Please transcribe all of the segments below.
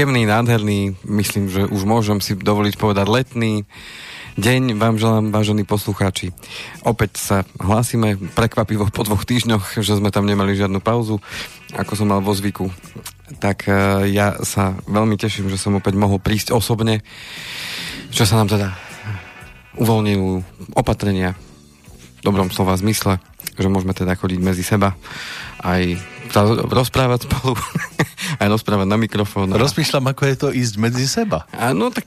príjemný, nádherný, myslím, že už môžem si dovoliť povedať letný deň vám želám, vážení poslucháči. Opäť sa hlásime prekvapivo po dvoch týždňoch, že sme tam nemali žiadnu pauzu, ako som mal vo zvyku. Tak uh, ja sa veľmi teším, že som opäť mohol prísť osobne, čo sa nám teda uvoľnili opatrenia dobrom slova zmysle, že môžeme teda chodiť medzi seba aj rozprávať spolu, aj rozprávať na mikrofón. Rozmýšľam, ako je to ísť medzi seba. Áno, tak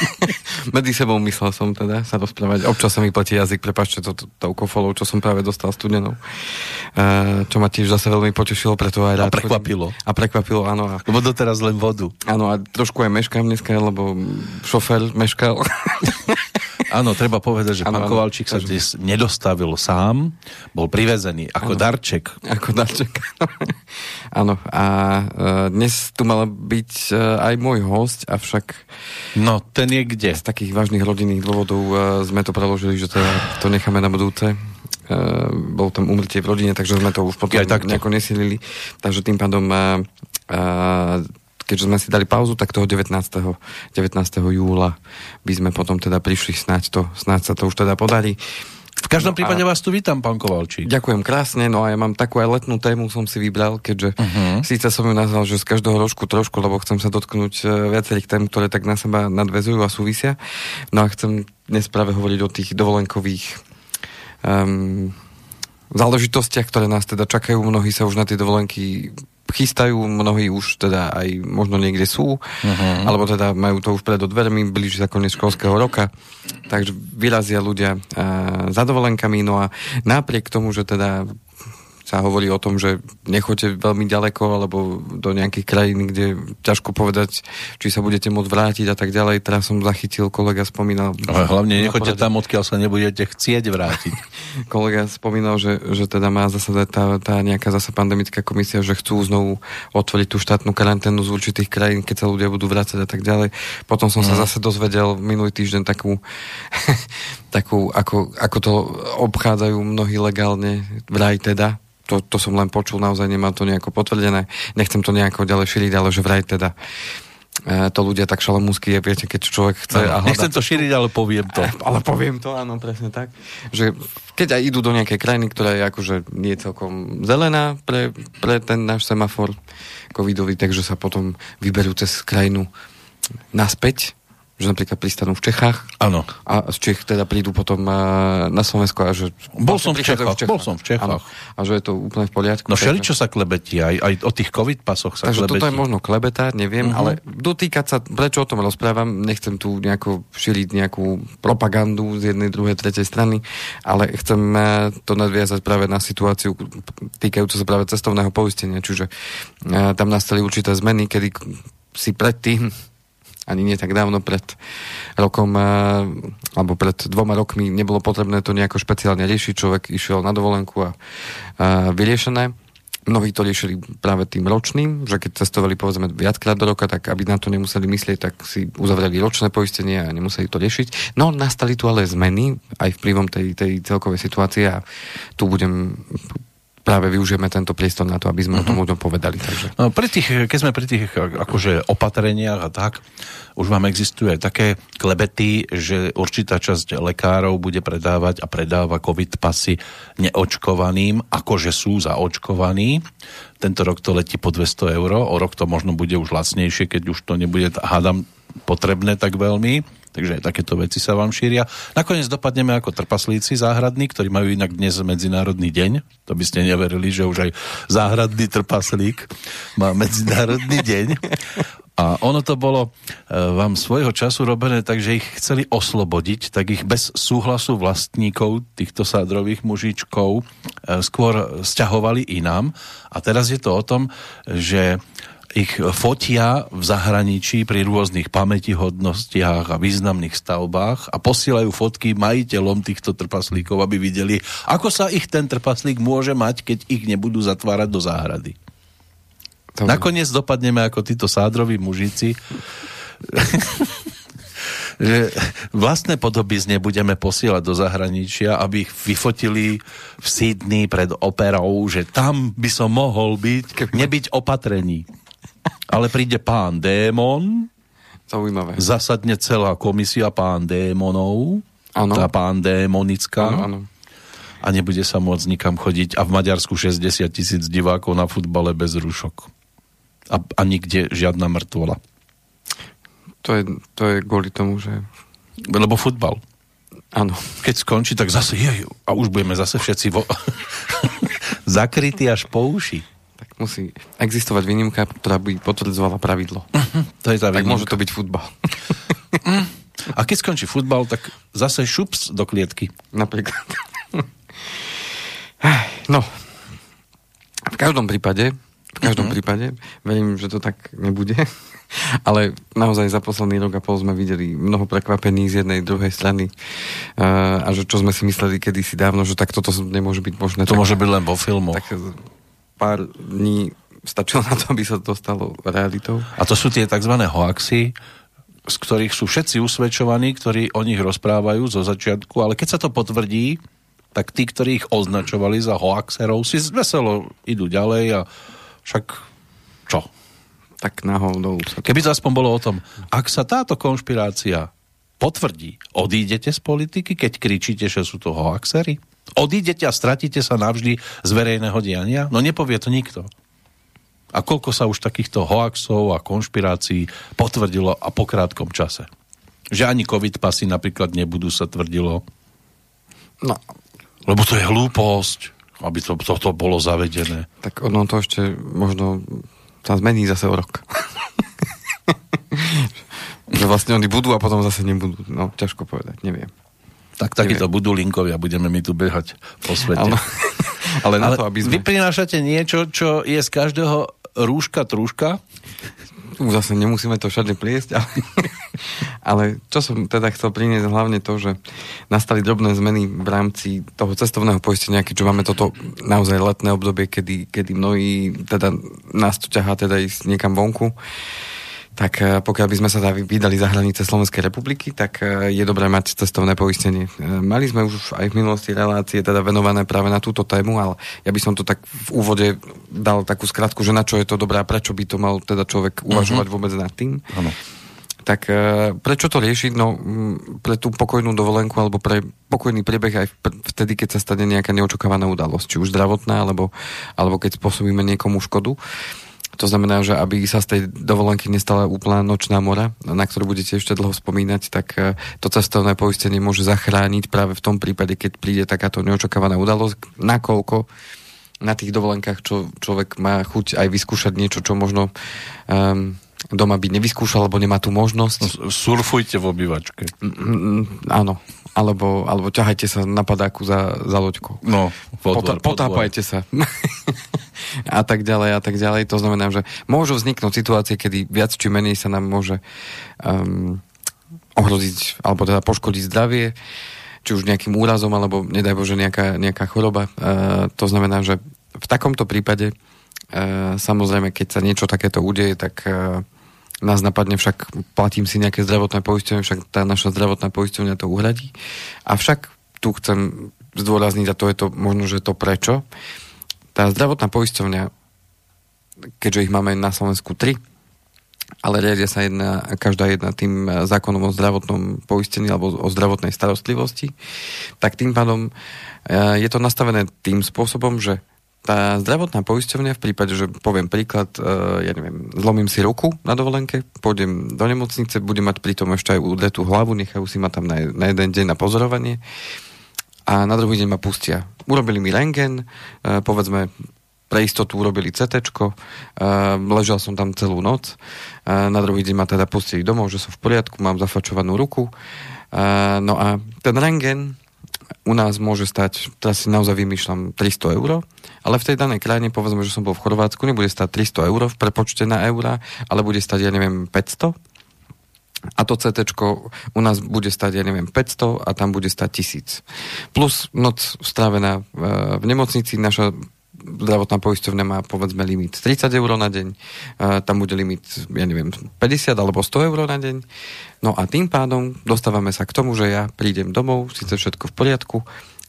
medzi sebou myslel som teda sa rozprávať. Občas sa mi platí jazyk, prepačte to, to, tou kofolou, čo som práve dostal studenou. Uh, čo ma tiež zase veľmi potešilo, preto aj rád. A prekvapilo. Chodím. A prekvapilo, áno. A... Lebo doteraz len vodu. Áno, a trošku aj meškám dneska, lebo šofér meškal. Áno, treba povedať, že ano, pán Kovalčík sa dnes nedostavil sám, bol privezený ako ano. darček. Ako darček, áno. A uh, dnes tu mal byť uh, aj môj host, avšak... No, ten je kde? Z takých vážnych rodinných dôvodov uh, sme to preložili, že teda to necháme na budúce. Uh, bol tam umrtie v rodine, takže sme to už potom nejako nesilili. Takže tým pádom uh, uh, keďže sme si dali pauzu, tak toho 19. 19. júla by sme potom teda prišli, snáď, to, snáď sa to už teda podarí. V každom no prípade a... vás tu vítam, pán Kovalčík. Ďakujem krásne, no a ja mám takú aj letnú tému, som si vybral, keďže uh-huh. síce som ju nazval, že z každého rožku trošku, lebo chcem sa dotknúť e, viacerých tém, ktoré tak na seba nadvezujú a súvisia. No a chcem dnes práve hovoriť o tých dovolenkových um, záležitostiach, ktoré nás teda čakajú. Mnohí sa už na tie dovolenky chystajú, mnohí už teda aj možno niekde sú, uh-huh. alebo teda majú to už pred dvermi, blíži sa koniec školského roka, takže vyrazia ľudia uh, za dovolenkami, no a napriek tomu, že teda sa hovorí o tom, že nechoďte veľmi ďaleko alebo do nejakých krajín, kde ťažko povedať, či sa budete môcť vrátiť a tak ďalej. Teraz som zachytil, kolega spomínal... Ale hlavne nechoďte tam, odkiaľ sa nebudete chcieť vrátiť. kolega spomínal, že, že teda má zase tá, tá nejaká zase pandemická komisia, že chcú znovu otvoriť tú štátnu karanténu z určitých krajín, keď sa ľudia budú vrácať a tak ďalej. Potom som mm. sa mhm. zase dozvedel minulý týždeň takú, takú ako, ako to obchádzajú mnohí legálne, vraj teda, to, to som len počul, naozaj nemám to nejako potvrdené. Nechcem to nejako ďalej šíriť, ale že vraj teda e, to ľudia tak šalamúsky je, viete, keď človek chce... No, a hľada... Nechcem to šíriť, ale poviem to. E, ale poviem to, áno, presne tak. Že keď aj idú do nejakej krajiny, ktorá je akože nie celkom zelená pre, pre ten náš semafor covidový, takže sa potom vyberú cez krajinu naspäť že napríklad pristanú v Čechách Áno. a z Čech teda prídu potom na Slovensko a že... Bol som v Čechách, v Čechách. bol som v Čechách. Áno, a že je to úplne v poriadku. No všeli, čo sa klebetí, aj, aj o tých covid pasoch sa Takže klebetí. toto je možno klebetá, neviem, uh-huh. ale dotýkať sa, prečo o tom rozprávam, nechcem tu nejako šíriť nejakú propagandu z jednej, druhej, tretej strany, ale chcem e, to nadviazať práve na situáciu týkajúcu sa práve cestovného poistenia, čiže uh, tam nastali určité zmeny, kedy si predtým ani nie tak dávno pred rokom eh, alebo pred dvoma rokmi nebolo potrebné to nejako špeciálne riešiť. Človek išiel na dovolenku a, a vyriešené. Mnohí to riešili práve tým ročným, že keď cestovali povedzme viackrát do roka, tak aby na to nemuseli myslieť, tak si uzavreli ročné poistenie a nemuseli to riešiť. No nastali tu ale zmeny aj vplyvom tej, tej celkovej situácie a tu budem práve využijeme tento priestor na to, aby sme uh-huh. o tom mhm. ľuďom povedali. Takže. No, pri tých, keď sme pri tých akože opatreniach a tak, už vám existuje také klebety, že určitá časť lekárov bude predávať a predáva covid pasy neočkovaným, akože sú zaočkovaní. Tento rok to letí po 200 eur, o rok to možno bude už lacnejšie, keď už to nebude, hádam, potrebné tak veľmi Takže aj takéto veci sa vám šíria. Nakoniec dopadneme ako trpaslíci záhradní, ktorí majú inak dnes Medzinárodný deň. To by ste neverili, že už aj záhradný trpaslík má Medzinárodný deň. A ono to bolo e, vám svojho času robené tak, že ich chceli oslobodiť, tak ich bez súhlasu vlastníkov týchto sádrových mužičkov e, skôr sťahovali inám. A teraz je to o tom, že ich fotia v zahraničí pri rôznych pamätihodnostiach a významných stavbách a posielajú fotky majiteľom týchto trpaslíkov, aby videli, ako sa ich ten trpaslík môže mať, keď ich nebudú zatvárať do záhrady. To... Nakoniec dopadneme ako títo sádroví mužici, že vlastné podoby z nebudeme posielať do zahraničia, aby ich vyfotili v Sydney pred operou, že tam by som mohol byť, nebyť opatrení. Ale príde pán démon, Zaujímavé. zasadne celá komisia pán démonov, Áno. tá pán démonická Áno, áno. a nebude sa môcť nikam chodiť. A v Maďarsku 60 tisíc divákov na futbale bez rúšok. A, a nikde žiadna mŕtvola. To je, to je kvôli tomu, že... Lebo futbal. Áno. Keď skončí, tak zase jej, a už budeme zase všetci vo... zakrytí až po uši. Tak musí existovať výnimka, ktorá by potvrdzovala pravidlo. To je tá Tak výnimka. môže to byť futbal. A keď skončí futbal, tak zase šups do klietky. Napríklad. No. V každom prípade, v každom mm-hmm. prípade, verím, že to tak nebude, ale naozaj za posledný rok a pol sme videli mnoho prekvapení z jednej, druhej strany uh, a že čo sme si mysleli kedysi dávno, že tak toto nemôže byť možné. To tak, môže byť len vo filmoch. tak pár dní stačilo na to, aby sa to stalo realitou. A to sú tie tzv. hoaxy, z ktorých sú všetci usvedčovaní, ktorí o nich rozprávajú zo začiatku, ale keď sa to potvrdí, tak tí, ktorí ich označovali za hoaxerov, si veselo idú ďalej a však čo? Tak náhodou sa. Keby to aspoň bolo o tom, ak sa táto konšpirácia potvrdí, odídete z politiky, keď kričíte, že sú to hoaxery? Odídete a stratíte sa navždy z verejného diania? No nepovie to nikto. A koľko sa už takýchto hoaxov a konšpirácií potvrdilo a po krátkom čase? Že ani covid pasy napríklad nebudú, sa tvrdilo. No, Lebo to je hlúposť, aby to, toto bolo zavedené. tak ono to ešte možno sa zmení zase o rok. že vlastne oni budú a potom zase nebudú. No, ťažko povedať, neviem. Tak takíto budú linkovia, budeme my tu behať po svete. Áno. Ale na Ale to, aby vy sme... prinášate niečo, čo je z každého rúška trúška? Zase nemusíme to všade pliesť, ale, ale čo som teda chcel priniesť hlavne to, že nastali drobné zmeny v rámci toho cestovného poistenia, keďže máme toto naozaj letné obdobie, kedy, kedy mnohí, teda nás to ťahá teda ísť niekam vonku, tak eh, pokiaľ by sme sa vydali za hranice Slovenskej republiky, tak eh, je dobré mať cestovné poistenie. Eh, Mali sme už aj v minulosti relácie teda venované práve na túto tému, ale ja by som to tak v úvode dal takú skratku, že na čo je to dobré a prečo by to mal teda človek uvažovať vôbec nad tým. Áno. Tak prečo to riešiť? No mm, pre tú pokojnú dovolenku alebo pre pokojný priebeh aj vtedy, keď sa stane nejaká neočakávaná udalosť, či už zdravotná, alebo, alebo keď spôsobíme niekomu škodu. To znamená, že aby sa z tej dovolenky nestala úplná nočná mora, na ktorú budete ešte dlho spomínať, tak eh, to cestovné poistenie môže zachrániť práve v tom prípade, keď príde takáto neočakávaná udalosť, nakoľko na tých dovolenkách čo, človek má chuť aj vyskúšať niečo, čo možno um, doma by nevyskúšal, alebo nemá tú možnosť. Surfujte v obývačke. Mm, áno. Alebo, alebo ťahajte sa na padáku za, za loďkou. No, Pota, potápajte sa. a tak ďalej, a tak ďalej. To znamená, že môžu vzniknúť situácie, kedy viac či menej sa nám môže um, ohroziť, alebo teda poškodiť zdravie, či už nejakým úrazom, alebo nedaj Bože nejaká, nejaká choroba. Uh, to znamená, že v takomto prípade uh, samozrejme, keď sa niečo takéto udeje, tak uh, nás napadne však, platím si nejaké zdravotné poistenie, však tá naša zdravotná poistenia to uhradí. Avšak tu chcem zdôrazniť, a to je to možno, že to prečo, tá zdravotná poisťovňa, keďže ich máme na Slovensku tri, ale riadia sa jedna, každá jedna tým zákonom o zdravotnom poistení alebo o zdravotnej starostlivosti, tak tým pádom eh, je to nastavené tým spôsobom, že tá zdravotná poisťovňa v prípade, že poviem príklad, eh, ja neviem, zlomím si ruku na dovolenke, pôjdem do nemocnice, budem mať pritom ešte aj udretú hlavu, nechajú si ma tam na, na jeden deň na pozorovanie a na druhý deň ma pustia. Urobili mi rengen, e, povedzme pre istotu urobili CT, e, ležal som tam celú noc, e, na druhý deň ma teda pustili domov, že som v poriadku, mám zafačovanú ruku. E, no a ten rengen u nás môže stať, teraz si naozaj vymýšľam, 300 eur, ale v tej danej krajine, povedzme, že som bol v Chorvátsku, nebude stať 300 eur v prepočte na eurá, ale bude stať, ja neviem, 500 a to CT u nás bude stať, ja neviem, 500 a tam bude stať 1000. Plus noc strávená v, v nemocnici, naša zdravotná poisťovňa má povedzme limit 30 eur na deň, a tam bude limit, ja neviem, 50 alebo 100 eur na deň. No a tým pádom dostávame sa k tomu, že ja prídem domov, síce všetko v poriadku,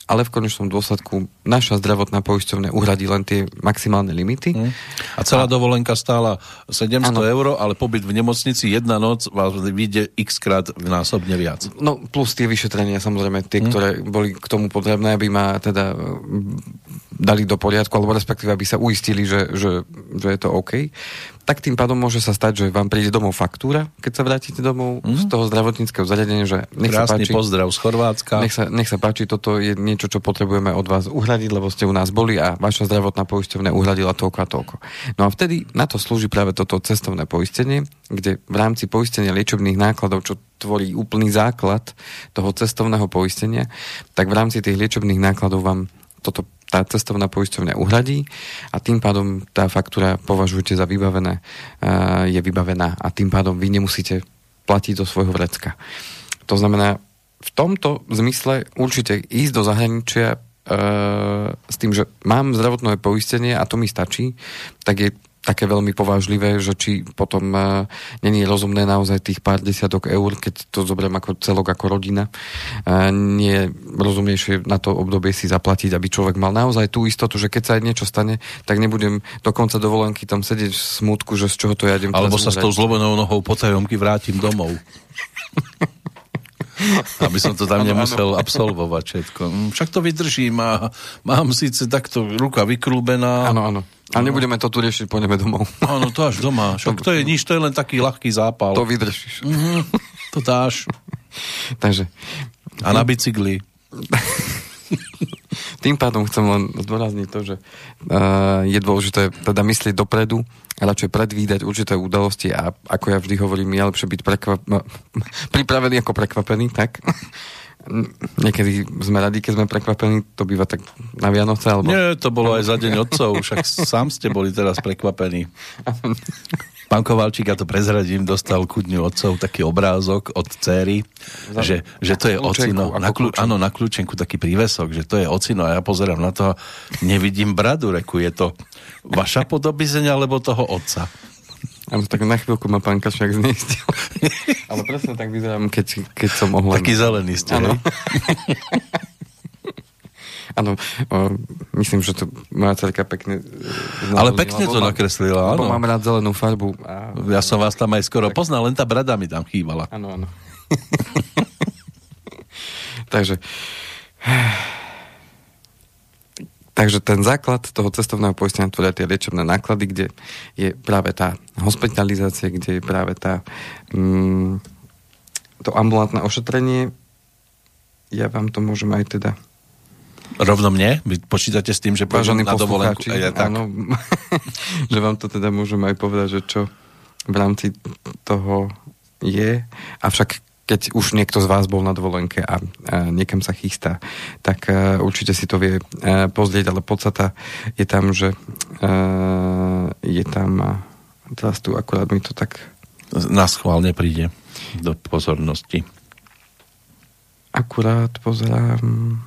ale v konečnom dôsledku naša zdravotná poisťovňa uhradí len tie maximálne limity. Mm. A celá a... dovolenka stála 700 ano. eur, ale pobyt v nemocnici jedna noc vás vyjde x krát násobne viac. No plus tie vyšetrenia samozrejme, tie, mm. ktoré boli k tomu potrebné, aby ma teda dali do poriadku, alebo respektíve aby sa uistili, že, že, že je to OK tak tým pádom môže sa stať, že vám príde domov faktúra, keď sa vrátite domov mm. z toho zdravotníckého zariadenia, že nech Krásny sa páči, pozdrav z Chorvátska. Nech sa, nech sa páči, toto je niečo, čo potrebujeme od vás uhradiť, lebo ste u nás boli a vaša zdravotná poisťovňa uhradila toľko a toľko. No a vtedy na to slúži práve toto cestovné poistenie, kde v rámci poistenia liečebných nákladov, čo tvorí úplný základ toho cestovného poistenia, tak v rámci tých liečebných nákladov vám toto tá cestovná poisťovňa uhradí a tým pádom tá faktúra považujete za vybavené, je vybavená a tým pádom vy nemusíte platiť do svojho vrecka. To znamená, v tomto zmysle určite ísť do zahraničia e, s tým, že mám zdravotné poistenie a to mi stačí, tak je také veľmi povážlivé, že či potom uh, není rozumné naozaj tých pár desiatok eur, keď to zoberiem ako celok, ako rodina, uh, nie rozumnejšie na to obdobie si zaplatiť, aby človek mal naozaj tú istotu, že keď sa aj niečo stane, tak nebudem do konca dovolenky tam sedieť v smutku, že z čoho to ja idem. Alebo sa s tou zlobenou nohou po tajomky vrátim domov. aby som to tam nemusel absolvovať všetko. Hm, však to vydržím a mám síce takto ruka vykrúbená. Áno, áno. A no. nebudeme to tu riešiť, pôjdeme domov. Áno, to až doma. Však to je nič, to je len taký ľahký zápal. To vydržíš. Mm-hmm, to dáš. Takže. A na bicykli. Tým pádom chcem len zdôrazniť to, že uh, je dôležité teda myslieť dopredu a radšej predvídať určité udalosti a ako ja vždy hovorím, je lepšie byť prekvap- pripravený ako prekvapený, tak? Niekedy sme radi, keď sme prekvapení, to býva tak na Vianoce, alebo... Nie, to bolo aj za deň otcov, však sám ste boli teraz prekvapení. Pán Kovalčík, ja to prezradím, dostal ku dňu otcov taký obrázok od céry, že, že to je ocino. Na kľú, áno, na kľúčenku taký prívesok, že to je ocino a ja pozerám na to a nevidím bradu, reku, je to vaša podobizeň alebo toho otca? Áno, tak na chvíľku ma pán Kašák zneistil. Ale presne tak vyzerám, keď, keď som ohľadný. Taký zelený ste, Áno. Myslím, že to moja cerka pekne znalúzila, Ale pekne to nakreslila, áno. mám rád zelenú farbu. A... Ja som vás tam aj skoro tak... poznal, len tá brada mi tam chýbala. Áno, áno. Takže... Takže ten základ toho cestovného poistenia tvoria tie liečebné náklady, kde je práve tá hospitalizácia, kde je práve tá, mm, to ambulantné ošetrenie. Ja vám to môžem aj teda Rovno mne? Vy počítate s tým, že pôjdem na dovolenku? Ja, tak. Áno, že vám to teda môžem aj povedať, že čo v rámci toho je. Avšak keď už niekto z vás bol na dovolenke a, a niekam sa chystá, tak a, určite si to vie a, pozrieť, ale podstata je tam, že a, je tam a teraz tu akurát mi to tak... Na schválne príde do pozornosti. Akurát pozerám...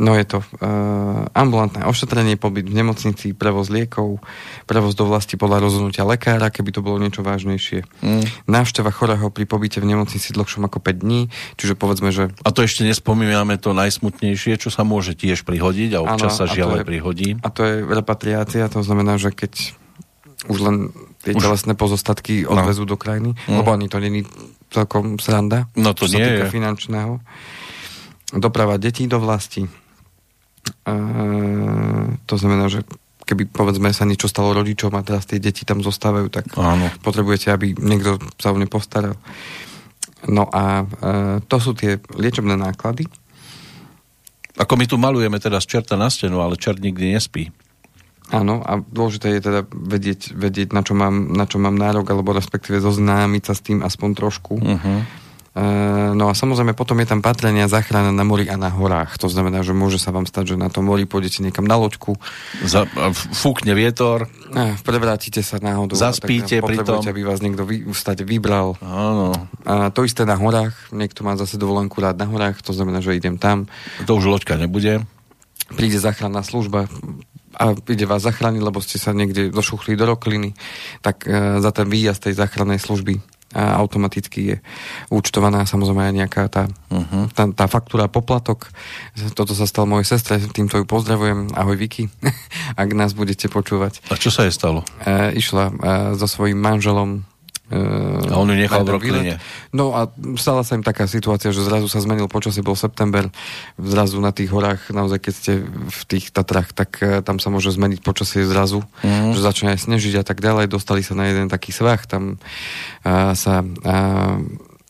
No je to uh, ambulantné ošetrenie, pobyt v nemocnici, prevoz liekov, prevoz do vlasti podľa rozhodnutia lekára, keby to bolo niečo vážnejšie. Mm. Návšteva chorého pri pobyte v nemocnici dlhšom ako 5 dní, čiže povedzme, že... A to ešte nespomíname to najsmutnejšie, čo sa môže tiež prihodiť a občas ano, sa žiaľ prihodí. A to je repatriácia, to znamená, že keď už len tie už... telesné pozostatky no. odvezú no. do krajiny, mm. lebo ani to není celkom sranda, no to čo nie sa týka je. finančného doprava detí do vlasti. E, to znamená, že keby povedzme sa niečo stalo rodičom a teraz tie deti tam zostávajú, tak Áno. potrebujete, aby niekto sa o ne postaral. No a e, to sú tie liečebné náklady. Ako my tu malujeme teda z čerta na stenu, ale čert nikdy nespí. Áno, a dôležité je teda vedieť, vedieť na, čo mám, na čo mám nárok, alebo respektíve zoznámiť sa s tým aspoň trošku. Uh-huh. E, no a samozrejme potom je tam patrenia záchrana na mori a na horách. To znamená, že môže sa vám stať, že na tom mori pôjdete niekam na loďku. Za, fúkne vietor. A prevrátite sa náhodou. Zaspíte pri tom. aby vás niekto vy, stať vybral. Áno. A to isté na horách. Niekto má zase dovolenku rád na horách, to znamená, že idem tam. To už loďka nebude. Príde záchranná služba, a ide vás zachrániť, lebo ste sa niekde došuchli do rokliny, tak e, za ten výjazd tej záchrannej služby a automaticky je účtovaná samozrejme aj nejaká tá, uh-huh. tá, tá faktúra, poplatok. Toto sa stalo mojej sestre, týmto ju pozdravujem. Ahoj Vicky, ak nás budete počúvať. A čo sa jej stalo? E, išla e, so svojím manželom a on ju nechal v Rokline. No a stala sa im taká situácia, že zrazu sa zmenil počasie, bol september, zrazu na tých horách, naozaj keď ste v tých Tatrách, tak uh, tam sa môže zmeniť počasie zrazu, mm. že začne aj snežiť a tak ďalej. Dostali sa na jeden taký svah, tam uh, sa uh,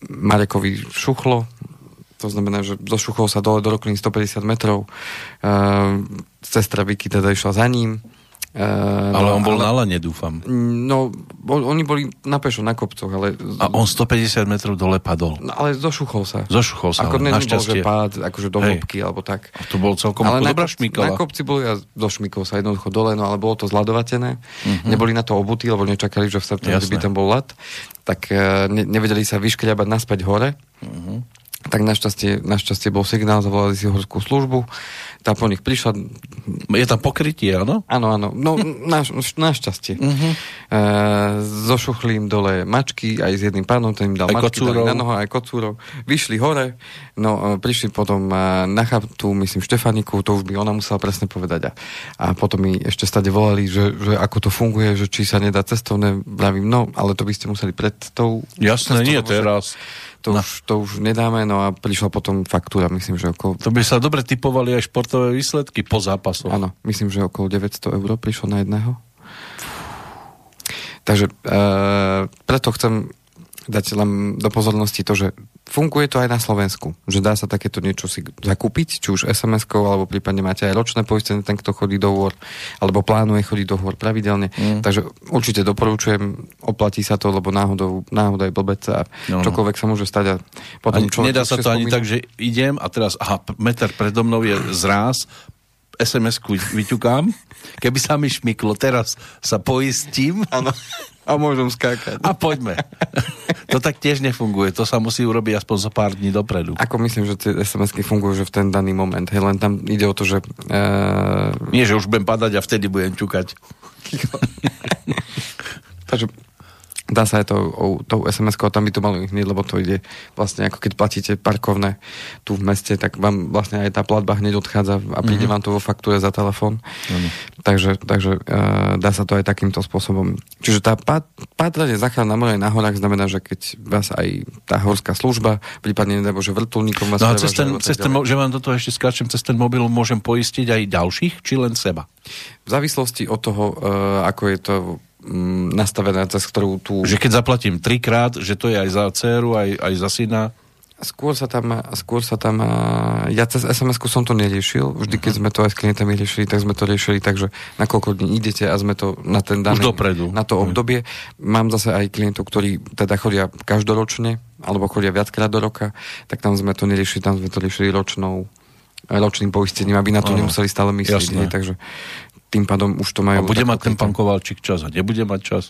Marekovi šuchlo, to znamená, že došuchol sa dole do Rokliny 150 metrov. Uh, sestra Vicky teda išla za ním Uh, ale no, on bol ale, na lane, dúfam. No, bol, oni boli na pešo, na kopcoch, ale... A on 150 metrov dole padol. No, ale zošuchol sa. Zošuchol sa, Ako ale nebol, že pád, akože do hĺbky, alebo tak. A to bol celkom ale na, dobrá šmikala. Na kopci boli a došmikol sa jednoducho dole, no ale bolo to zladovatené. Uh-huh. Neboli na to obutí, lebo nečakali, že v septembri by tam bol lat. Tak uh, ne, nevedeli sa vyškriabať naspäť hore. Uh-huh. Tak našťastie, našťastie bol signál, zavolali si horskú službu tá po nich prišla. Je tam pokrytie, áno? Áno, áno. No, naš, našťastie. Uh-huh. E, zošuchli im dole mačky, aj s jedným pánom, ten im dal aj mačky, dali na noho, aj kocúrov. Vyšli hore, no e, prišli potom e, na chatu, myslím, Štefaniku, to už by ona musela presne povedať. A, a potom mi ešte stade volali, že, že ako to funguje, že či sa nedá cestovné, vravím, no, ale to by ste museli pred tou... Jasné, nie teraz. Že to, no. už, to už nedáme, no a prišla potom faktúra, myslím, že okolo... To by sa dobre typovali aj športové výsledky po zápasoch. Áno, myslím, že okolo 900 eur prišlo na jedného. Takže e, preto chcem dať len do pozornosti to, že funguje to aj na Slovensku, že dá sa takéto niečo si zakúpiť, či už SMS-kou, alebo prípadne máte aj ročné poistenie, ten, kto chodí do hôr, alebo plánuje chodiť do hôr pravidelne. Mm. Takže určite doporučujem, oplatí sa to, lebo náhodou, náhodou je blbec a no, no. čokoľvek sa môže stať. A potom a nedá sa to ani tak, že idem a teraz, aha, meter predo mnou je zráz, SMS-ku vyťukám, keby sa mi šmyklo, teraz sa poistím. Áno. A môžem skákať. A poďme. To tak tiež nefunguje. To sa musí urobiť aspoň zo pár dní dopredu. Ako myslím, že tie SMS-ky fungujú že v ten daný moment. Hej, len tam ide o to, že... Uh... Nie, že už budem padať a vtedy budem ťukať. Takže dá sa aj to, tou SMS-kou, tam by to malo hneď, lebo to ide vlastne ako keď platíte parkovné tu v meste, tak vám vlastne aj tá platba hneď odchádza a príde mm-hmm. vám to vo faktúre za telefón. Mm-hmm. Takže, takže uh, dá sa to aj takýmto spôsobom. Čiže tá pátranie záchrana na more na horách znamená, že keď vás aj tá horská služba, prípadne nebo že vrtulníkom vás... No a cez ten, cez ten, že vám do toho ešte skáčem, cez ten mobil môžem poistiť aj ďalších, či len seba? V závislosti od toho, uh, ako je to nastavená, cez ktorú tu... Že keď zaplatím trikrát, že to je aj za dceru, aj, aj za syna? Skôr sa tam, skôr sa tam, ja cez SMS-ku som to neriešil, vždy keď mhm. sme to aj s klientami riešili, tak sme to riešili, takže na koľko dní idete a sme to na ten daný, na to mhm. obdobie. Mám zase aj klientov, ktorí teda chodia každoročne, alebo chodia viackrát do roka, tak tam sme to neriešili, tam sme to riešili ročnou ročným poistením, aby na to Aha, nemuseli stále myslieť. Takže tým pádom už to majú... A bude mať ten pán Kovalčík čas a nebude mať čas?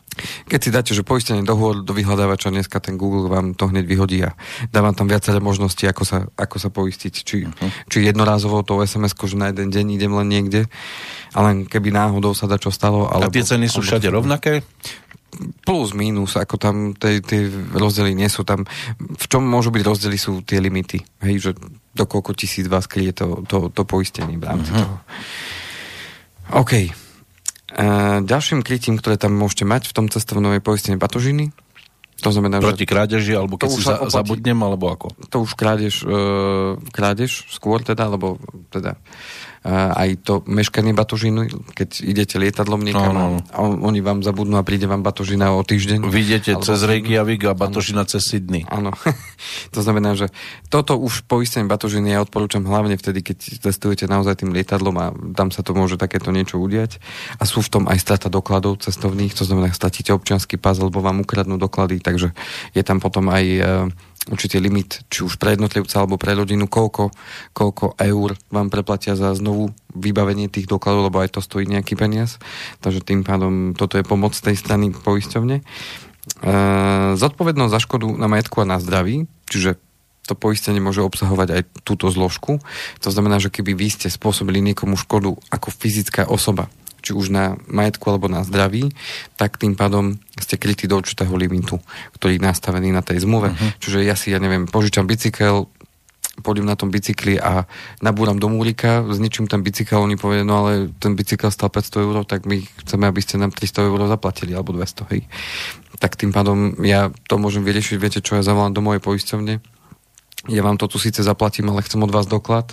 Keď si dáte, že poistenie dohovor do vyhľadávača, dneska ten Google vám to hneď vyhodí a dávam tam viaceré možnosti, ako sa, ako sa poistiť. Či, uh-huh. či jednorázovo tou sms že na jeden deň idem len niekde, ale keby náhodou sa dá čo stalo. Alebo, a tie ceny sú všade rovnaké? plus, minus, ako tam tie, tie rozdiely nie sú tam. V čom môžu byť rozdiely sú tie limity. Hej, že do koľko tisíc vás kryje to, to, to poistenie v rámci uh-huh. toho. OK. Uh, ďalším krytím, ktoré tam môžete mať v tom cestovnom je poistenie batožiny. To znamená, Proti že... krádeži, alebo keď si za, zabudnem, alebo ako? To už krádež, uh, krádež skôr teda, alebo teda aj to meškanie batožiny, keď idete lietadlom niekam no, no. a on, oni vám zabudnú a príde vám batožina o týždeň. Vy idete cez Reykjavík a batožina cez Sydney. Áno. to znamená, že toto už poistenie batožiny ja odporúčam hlavne vtedy, keď testujete naozaj tým lietadlom a tam sa to môže takéto niečo udiať. A sú v tom aj strata dokladov cestovných, to znamená, stratíte občianský pás, alebo vám ukradnú doklady, takže je tam potom aj e, určitý limit, či už pre jednotlivca alebo pre rodinu, koľko, koľko eur vám preplatia za znovu vybavenie tých dokladov, lebo aj to stojí nejaký peniaz. Takže tým pádom toto je pomoc tej strany poisťovne. E, zodpovednosť za škodu na majetku a na zdraví, čiže to poistenie môže obsahovať aj túto zložku. To znamená, že keby vy ste spôsobili niekomu škodu ako fyzická osoba, či už na majetku alebo na zdraví, tak tým pádom ste krytí do určitého limitu, ktorý je nastavený na tej zmluve. Uh-huh. Čiže ja si, ja neviem, požičam bicykel, pôjdem na tom bicykli a nabúram do múrika, zničím ten bicykel, oni povedia, no ale ten bicykel stal 500 eur, tak my chceme, aby ste nám 300 eur zaplatili, alebo 200, hej. Tak tým pádom ja to môžem vyriešiť, viete čo, ja zavolám do mojej poisťovne, ja vám to tu síce zaplatím, ale chcem od vás doklad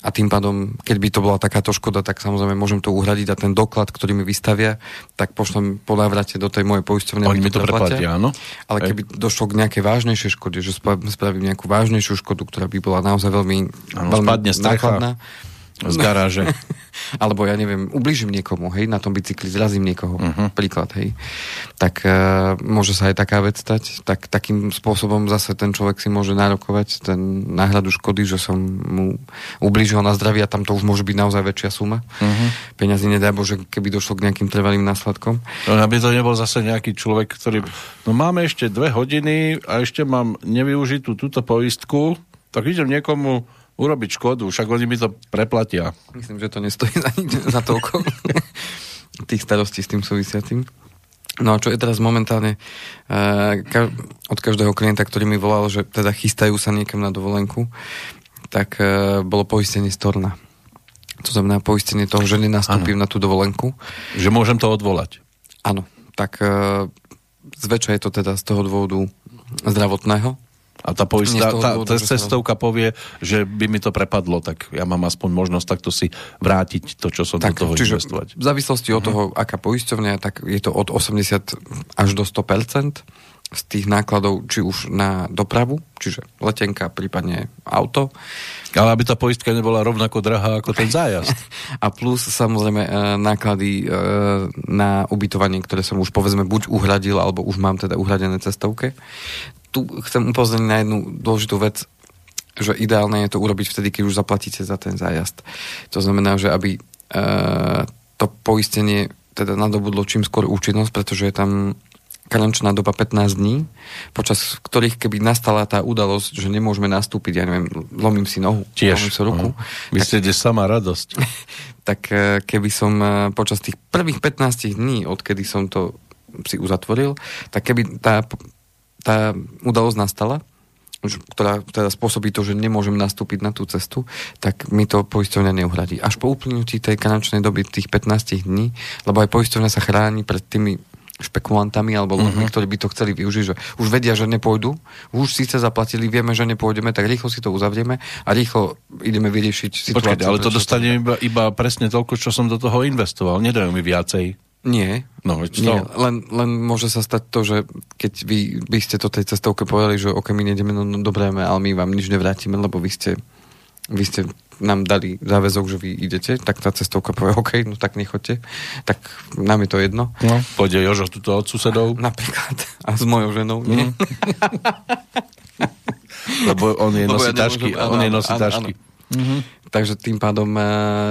a tým pádom, keď by to bola takáto škoda, tak samozrejme môžem to uhradiť a ten doklad, ktorý mi vystavia, tak pošlem po návrate do tej mojej poisťovne. Oni mi to preplatia, áno. Ale keby Ej. došlo k nejakej vážnejšej škode, že spravím nejakú vážnejšiu škodu, ktorá by bola naozaj veľmi, ano, veľmi nákladná, z garáže. Alebo ja neviem, ubližím niekomu, hej, na tom bicykli, zrazím niekoho, uh-huh. príklad, hej. Tak uh, môže sa aj taká vec stať. Tak, takým spôsobom zase ten človek si môže nárokovať ten náhradu škody, že som mu ublížil na zdravie a tam to už môže byť naozaj väčšia suma. Uh-huh. Peňazí nedá Bože, keby došlo k nejakým trvalým následkom. No, aby to nebol zase nejaký človek, ktorý... No máme ešte dve hodiny a ešte mám nevyužitú túto poistku, tak idem niekomu urobiť škodu, však oni mi to preplatia. Myslím, že to nestojí za, za toľko tých starostí s tým súvisiacím. No a čo je teraz momentálne uh, od každého klienta, ktorý mi volal, že teda chystajú sa niekam na dovolenku, tak uh, bolo poistenie storna. To znamená poistenie toho, že nenastúpim ano. na tú dovolenku. Že môžem to odvolať. Áno. Tak uh, zväčša je to teda z toho dôvodu zdravotného, a tá, poistá, tá, tá cestovka povie, že by mi to prepadlo, tak ja mám aspoň možnosť takto si vrátiť to, čo som tak, do toho čiže investovať. V závislosti od mhm. toho, aká poisťovňa, tak je to od 80 až do 100% z tých nákladov, či už na dopravu, čiže letenka, prípadne auto. Ale aby tá poistka nebola rovnako drahá ako ten zájazd. A plus samozrejme e, náklady e, na ubytovanie, ktoré som už povedzme buď uhradil, alebo už mám teda uhradené cestovke tu chcem upozorniť na jednu dôležitú vec, že ideálne je to urobiť vtedy, keď už zaplatíte za ten zájazd. To znamená, že aby e, to poistenie teda nadobudlo čím skôr účinnosť, pretože je tam karenčná doba 15 dní, počas ktorých keby nastala tá udalosť, že nemôžeme nastúpiť, ja neviem, lomím si nohu, Tiež. lomím si ruku. Uh-huh. Vy ste sama radosť. tak e, keby som e, počas tých prvých 15 dní, odkedy som to si uzatvoril, tak keby tá tá udalosť nastala, ktorá teda spôsobí to, že nemôžem nastúpiť na tú cestu, tak mi to poisťovňa neuhradí. Až po uplynutí tej kančnej doby, tých 15 dní, lebo aj poisťovňa sa chráni pred tými špekulantami alebo ľuďmi, uh-huh. ktorí by to chceli využiť, že už vedia, že nepôjdu, už síce zaplatili, vieme, že nepôjdeme, tak rýchlo si to uzavrieme a rýchlo ideme vyriešiť situáciu. Počkajte, ale to dostanem iba, iba presne toľko, čo som do toho investoval. Nedajú mi viacej. Nie. No, nie. Len, len môže sa stať to, že keď vy by ste to tej cestovke povedali, že ok, my nejdeme, no, no dobré, ale my vám nič nevrátime, lebo vy ste, vy ste nám dali záväzok, že vy idete, tak tá cestovka povie, OK, no tak nechoďte, tak nám je to jedno. No, pôjde Jožo tuto od susedov. Napríklad. A s mojou ženou, nie? Mm. lebo on je nosí ja tašky. Áno, on je nosí tašky. Mm-hmm. Takže tým pádom, e,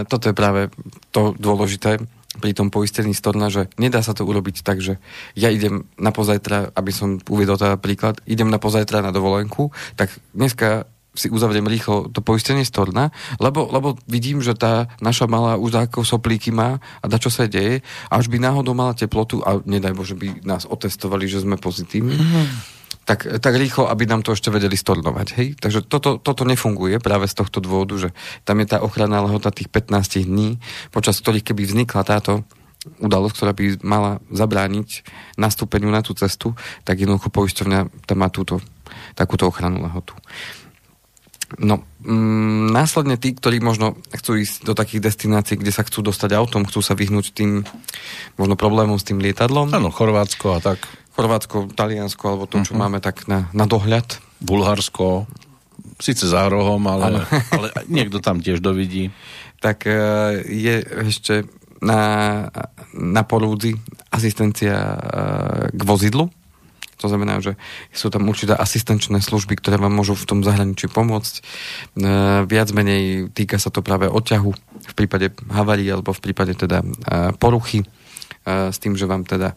toto je práve to dôležité, pri tom poistení storna, že nedá sa to urobiť tak, že ja idem na pozajtra, aby som uviedol teda príklad, idem na pozajtra na dovolenku, tak dneska si uzavriem rýchlo to poistenie storna, lebo, lebo vidím, že tá naša malá už ako soplíky má a da čo sa deje, až by náhodou mala teplotu a nedaj Bože by nás otestovali, že sme pozitívni. Mm-hmm tak, tak rýchlo, aby nám to ešte vedeli stornovať. Hej? Takže toto, toto nefunguje práve z tohto dôvodu, že tam je tá ochranná lehota tých 15 dní, počas ktorých keby vznikla táto udalosť, ktorá by mala zabrániť nastúpeniu na tú cestu, tak jednoducho poisťovňa tam má túto, takúto ochrannú lehotu. No, mm, následne tí, ktorí možno chcú ísť do takých destinácií, kde sa chcú dostať autom, chcú sa vyhnúť tým možno problémom s tým lietadlom. Áno, Chorvátsko a tak. Chorvátsko, Taliansko, alebo to, čo uh-huh. máme tak na, na dohľad. Bulharsko, síce za rohom, ale, ale niekto tam tiež dovidí. Tak e, je ešte na, na porúdzi asistencia e, k vozidlu. To znamená, že sú tam určité asistenčné služby, ktoré vám môžu v tom zahraničí pomôcť. E, viac menej týka sa to práve odťahu v prípade havarí alebo v prípade teda poruchy s tým, že vám teda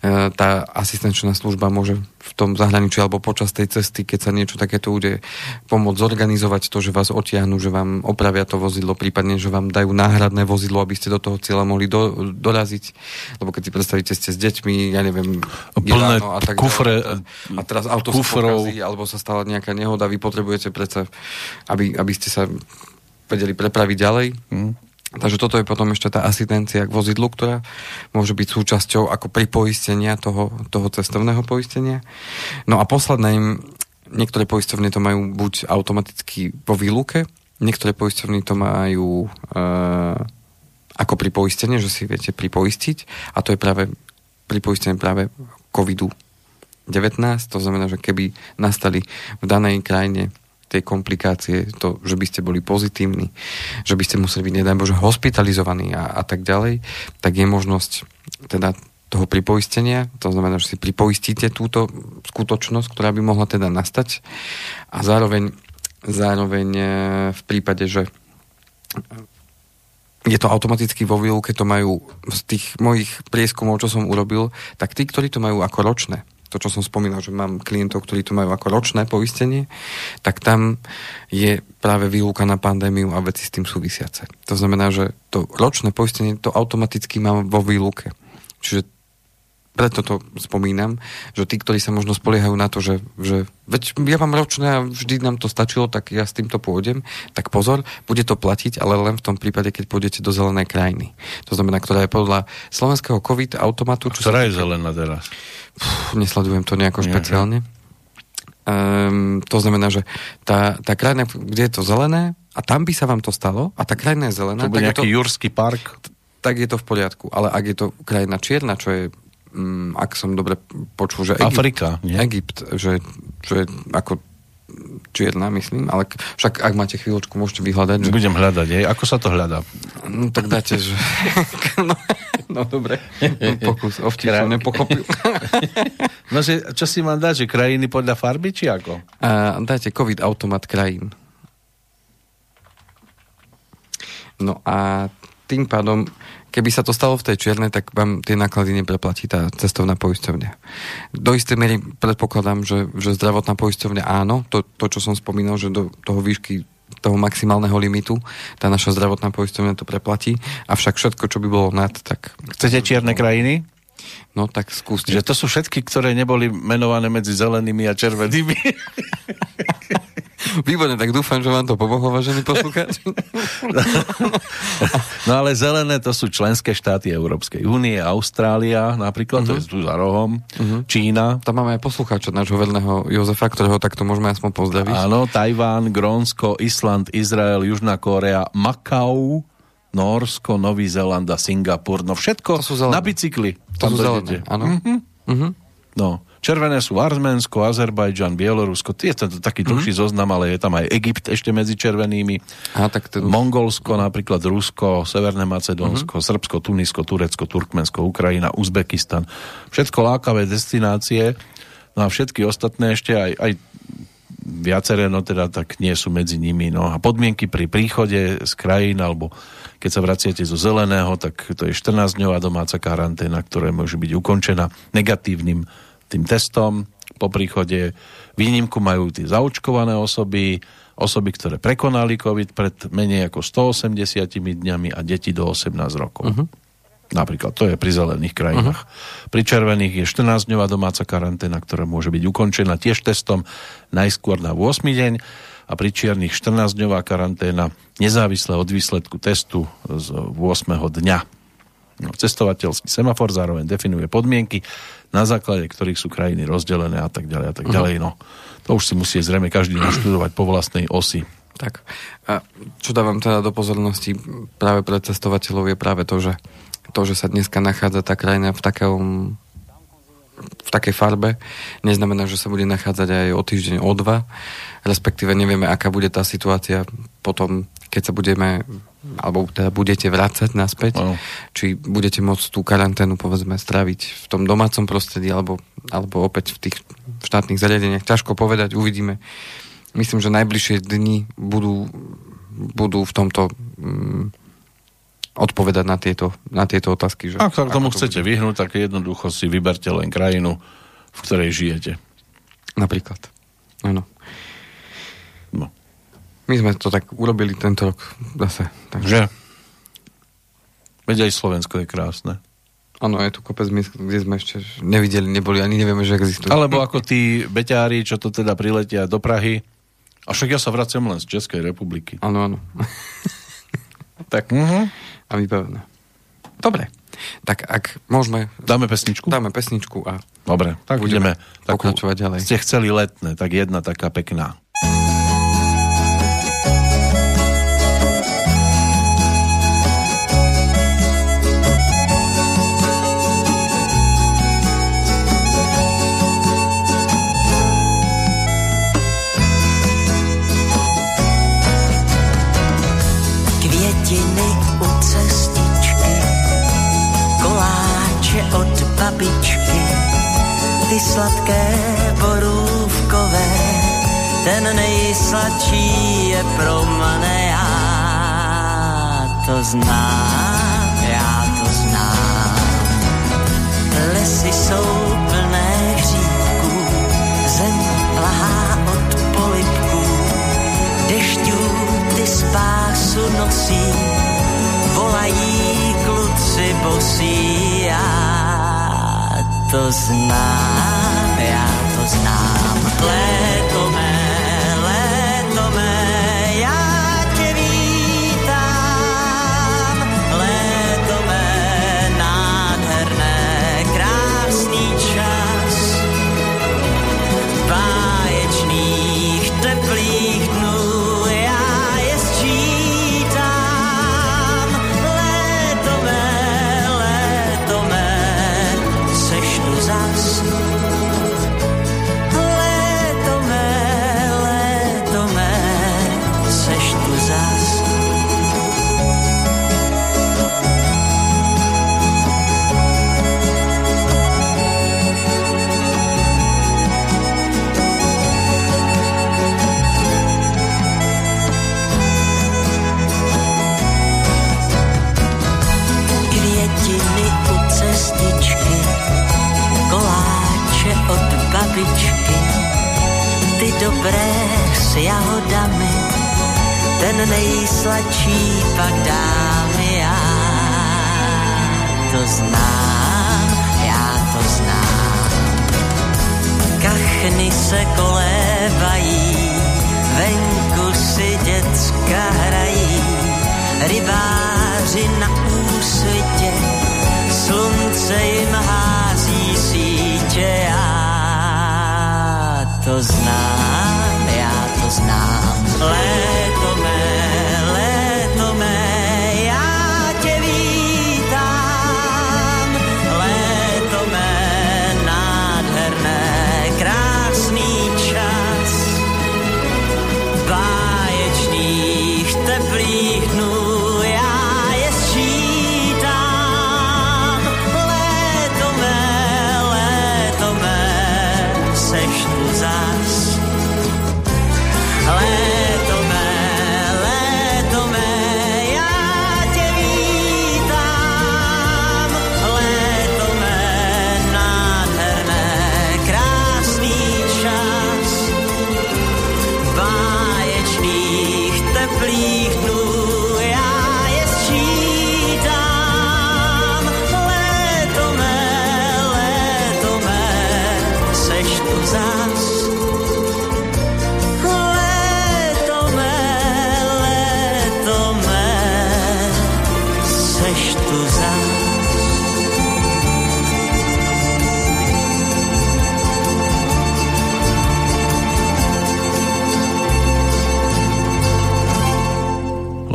e, tá asistenčná služba môže v tom zahraničí alebo počas tej cesty, keď sa niečo takéto udeje, pomôcť zorganizovať to, že vás otiahnu, že vám opravia to vozidlo, prípadne, že vám dajú náhradné vozidlo, aby ste do toho cieľa mohli do, doraziť. Lebo keď si predstavíte, ste s deťmi, ja neviem, plné a tak kufre, a, a teraz auto kufrov. sa pokazí, alebo sa stala nejaká nehoda, vy potrebujete predsa, aby, aby ste sa vedeli prepraviť ďalej. Mm Takže toto je potom ešte tá asistencia k vozidlu, ktorá môže byť súčasťou ako pripoistenia toho, toho cestovného poistenia. No a posledné niektoré poistovne to majú buď automaticky vo výluke, niektoré poistovny to majú e, ako pripoistenie, že si viete pripoistiť a to je práve pripoistenie práve COVID-19, to znamená, že keby nastali v danej krajine tie komplikácie, to, že by ste boli pozitívni, že by ste museli byť, nedaj Bože, hospitalizovaní a, a tak ďalej, tak je možnosť teda toho pripoistenia, to znamená, že si pripoistíte túto skutočnosť, ktorá by mohla teda nastať. A zároveň, zároveň e, v prípade, že je to automaticky vo výluke, to majú z tých mojich prieskumov, čo som urobil, tak tí, ktorí to majú ako ročné, to, čo som spomínal, že mám klientov, ktorí to majú ako ročné poistenie, tak tam je práve výluka na pandémiu a veci s tým súvisiace. To znamená, že to ročné poistenie to automaticky mám vo výluke. Čiže preto to spomínam, že tí, ktorí sa možno spoliehajú na to, že, že veď ja mám ročné a vždy nám to stačilo, tak ja s týmto pôjdem, tak pozor, bude to platiť, ale len v tom prípade, keď pôjdete do zelenej krajiny. To znamená, ktorá je podľa slovenského COVID automatu... Čo ktorá je zelená teraz? Nesledujem to nejako špeciálne. Um, to znamená, že tá, tá krajina, kde je to zelené, a tam by sa vám to stalo, a tá krajina je zelená... To bude nejaký to, Jurský park? Tak je to v poriadku. Ale ak je to krajina čierna, čo je um, ak som dobre počul, že Egypt, Afrika, nie? Egypt že, že ako čierna, myslím, ale však ak máte chvíľočku, môžete vyhľadať. Že... Budem hľadať, jej. Ako sa to hľadá? No tak dáte, že... no, no dobre, pokus, ovčí som nepochopil. no, že, čo si mám dať, že krajiny podľa farby, či ako? A, dajte COVID automat krajín. No a tým pádom keby sa to stalo v tej čiernej, tak vám tie náklady nepreplatí tá cestovná poisťovňa. Do istej miery predpokladám, že, že zdravotná poisťovňa áno, to, to, čo som spomínal, že do toho výšky toho maximálneho limitu tá naša zdravotná poisťovňa to preplatí, avšak všetko, čo by bolo nad, tak... Chcete čierne krajiny? No tak skúste. Že to sú všetky, ktoré neboli menované medzi zelenými a červenými. Výborne, tak dúfam, že vám to pomohlo, vážený poslucháč. no ale zelené to sú členské štáty Európskej únie, Austrália napríklad, uh-huh. to je mhm. tu za rohom, uh-huh. Čína. Tam máme aj poslucháča nášho verného Jozefa, ktorého takto môžeme aspoň pozdraviť. Áno, Tajván, Grónsko, Island, Izrael, Južná Kórea, Makau, Norsko, Nový Zeland a Singapur. No všetko to sú na bicykli. To sú zelené, áno. Uh-huh. Uh-huh. No, Červené sú Arménsko, Azerbajdžan, Bielorusko. Je to taký mhm. dlhší mm-hmm. zoznam, ale je tam aj Egypt ešte medzi červenými. A, tak ten... Mongolsko, napríklad Rusko, Severné Macedónsko, mm-hmm. Srbsko, Tunisko, Turecko, Turkmensko, Ukrajina, Uzbekistan. Všetko lákavé destinácie. No a všetky ostatné ešte aj, aj viaceré, no teda tak nie sú medzi nimi. No a podmienky pri príchode z krajín alebo keď sa vraciate zo zeleného, tak to je 14-dňová domáca karanténa, ktorá môže byť ukončená negatívnym tým testom po príchode. Výnimku majú tí zaočkované osoby, osoby, ktoré prekonali COVID pred menej ako 180 dňami a deti do 18 rokov. Uh-huh. Napríklad, to je pri zelených krajinách. Uh-huh. Pri červených je 14-dňová domáca karanténa, ktorá môže byť ukončená tiež testom najskôr na 8 deň a pri čiernych 14-dňová karanténa nezávisle od výsledku testu z 8. dňa. No, cestovateľský semafor zároveň definuje podmienky, na základe ktorých sú krajiny rozdelené a tak ďalej a tak ďalej. No, to už si musí zrejme každý naštudovať po vlastnej osi. Tak. A čo dávam teda do pozornosti práve pre cestovateľov je práve to, že to, že sa dneska nachádza tá krajina v takom v takej farbe, neznamená, že sa bude nachádzať aj o týždeň, o dva, respektíve nevieme, aká bude tá situácia potom, keď sa budeme alebo teda budete vrácať naspäť, ano. či budete môcť tú karanténu povedzme straviť v tom domácom prostredí alebo, alebo opäť v tých štátnych zariadeniach. Ťažko povedať, uvidíme. Myslím, že najbližšie dni budú, budú v tomto mm, odpovedať na tieto, na tieto otázky. Že Ak sa k tomu chcete bude. vyhnúť, tak jednoducho si vyberte len krajinu, v ktorej žijete. Napríklad. Áno. No. My sme to tak urobili tento rok zase. Takže... Že? Veď aj Slovensko je krásne. Áno, je tu kopec miest, kde sme ešte nevideli, neboli, ani nevieme, že existujú. Alebo ako tí beťári, čo to teda priletia do Prahy. A však ja sa vraciam len z Českej republiky. Áno, áno. tak. Uh-huh. A vybavené. Dobre. Tak ak môžeme... Dáme pesničku? Dáme pesničku a... Dobre, tak budeme pokračovať ďalej. Ste chceli letné, tak jedna taká pekná. Ty sladké borůvkové, ten nejsladší je pro mne, já to znám, já to znám. Lesy jsou plné hříbků, zem plahá od polipků, dešťů ty spásu nosí, volají kluci bosí, to znám, já to znám. Léto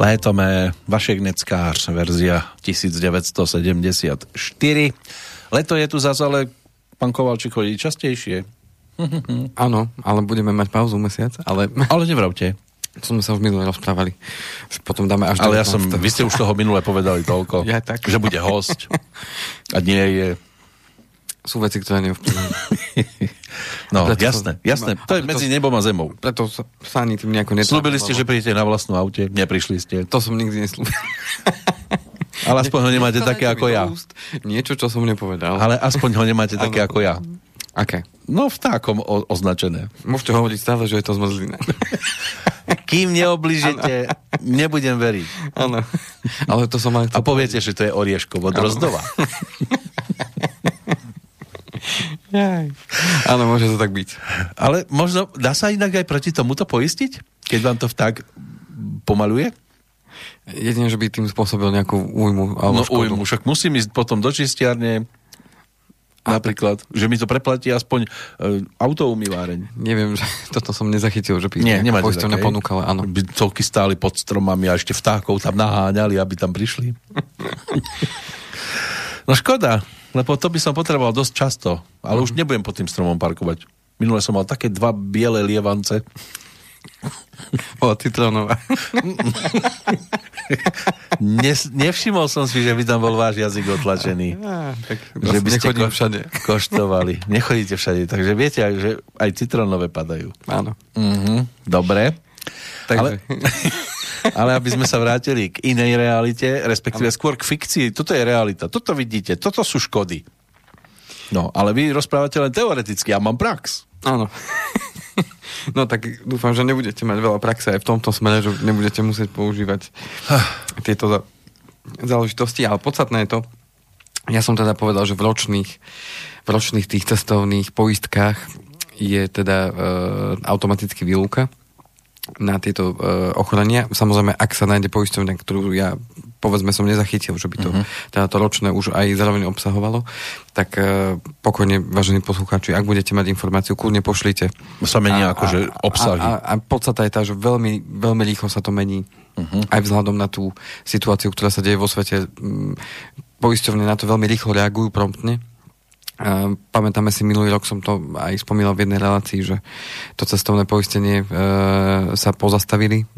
Léto mé Vašek Neckář, verzia 1974. Leto je tu zase, ale pán Kovalčík chodí častejšie. Áno, ale budeme mať pauzu mesiac, ale... Ale nevravte. To sme sa už minule rozprávali. Už potom dáme až Ale ja som, vy ste už toho minule povedali toľko, Ja tak. že bude host a nie je. Sú veci, ktoré neovplyvňujú. No, Preto jasné, som- jasné. To je medzi nebom a zemou. Preto sa, sa ani tým nejako netrápim, Slúbili ste, že prídete na vlastnom aute, neprišli ste. To som nikdy neslúbil. Ale aspoň ho nemáte také ako ja. Niečo, čo som nepovedal. Ale aspoň ho nemáte také ako ja. Aké? No vtákom o- označené. Môžete hovoriť stále, že je to zmrzlina. Kým neoblížite, nebudem veriť. Áno. Ale to som aj A poviete, že to je orieškovo drozdová. Áno, môže to tak byť. Ale možno dá sa inak aj proti tomuto poistiť? Keď vám to vták pomaluje? Jedine, že by tým spôsobil nejakú újmu alebo No škodu. ujmu, však musím ísť potom do čistiarne, napríklad, že mi to preplatí aspoň e, autoumýváreň. Neviem, že toto som nezachytil, že by Nie, nejaká také. ponúkala, áno. By celky stáli pod stromami a ešte vtákov tam naháňali, aby tam prišli. no škoda, lebo to by som potreboval dosť často, ale už nebudem pod tým stromom parkovať. Minule som mal také dva biele lievance. Bola citrónová. Nes, nevšimol som si, že by tam bol váš jazyk otlačený. Á, tak že by ste ko- všade. koštovali. Nechodíte všade, takže viete, že aj citrónové padajú. Áno. Mhm, dobre. Takže, Ale aby sme sa vrátili k inej realite, respektíve skôr k fikcii. Toto je realita. Toto vidíte. Toto sú škody. No, ale vy rozprávate len teoreticky. Ja mám prax. áno. No tak dúfam, že nebudete mať veľa praxe aj v tomto smere, že nebudete musieť používať tieto za- záležitosti, ale podstatné je to, ja som teda povedal, že v ročných, v ročných tých cestovných poistkách je teda e, automaticky výluka na tieto e, ochorenia. Samozrejme, ak sa nájde poisťovňa, ktorú ja povedzme som nezachytil, že by to uh-huh. teda to ročné už aj zároveň obsahovalo, tak e, pokojne, vážení poslucháči, ak budete mať informáciu, kľudne pošlite. Sa mení akože obsahy. A, a, a podstata je tá, že veľmi, veľmi rýchlo sa to mení. Uh-huh. Aj vzhľadom na tú situáciu, ktorá sa deje vo svete. Mm, Poisťovne na to veľmi rýchlo reagujú promptne. Uh, pamätáme si, minulý rok som to aj spomínal v jednej relácii, že to cestovné poistenie uh, sa pozastavili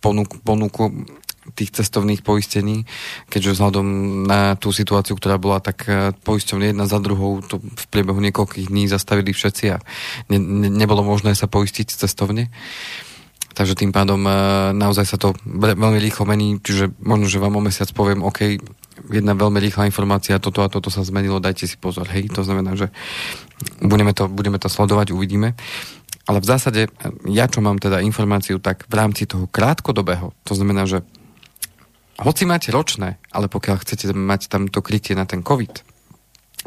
ponuku, ponuku tých cestovných poistení, keďže vzhľadom na tú situáciu, ktorá bola, tak uh, poisťovne jedna za druhou to v priebehu niekoľkých dní zastavili všetci a ne, ne, nebolo možné sa poistiť cestovne. Takže tým pádom naozaj sa to ve- veľmi rýchlo mení, čiže možno, že vám o mesiac poviem, OK, jedna veľmi rýchla informácia, toto a toto sa zmenilo, dajte si pozor, hej, to znamená, že budeme to, budeme to sledovať, uvidíme. Ale v zásade, ja čo mám teda informáciu, tak v rámci toho krátkodobého, to znamená, že hoci máte ročné, ale pokiaľ chcete mať tam to krytie na ten COVID,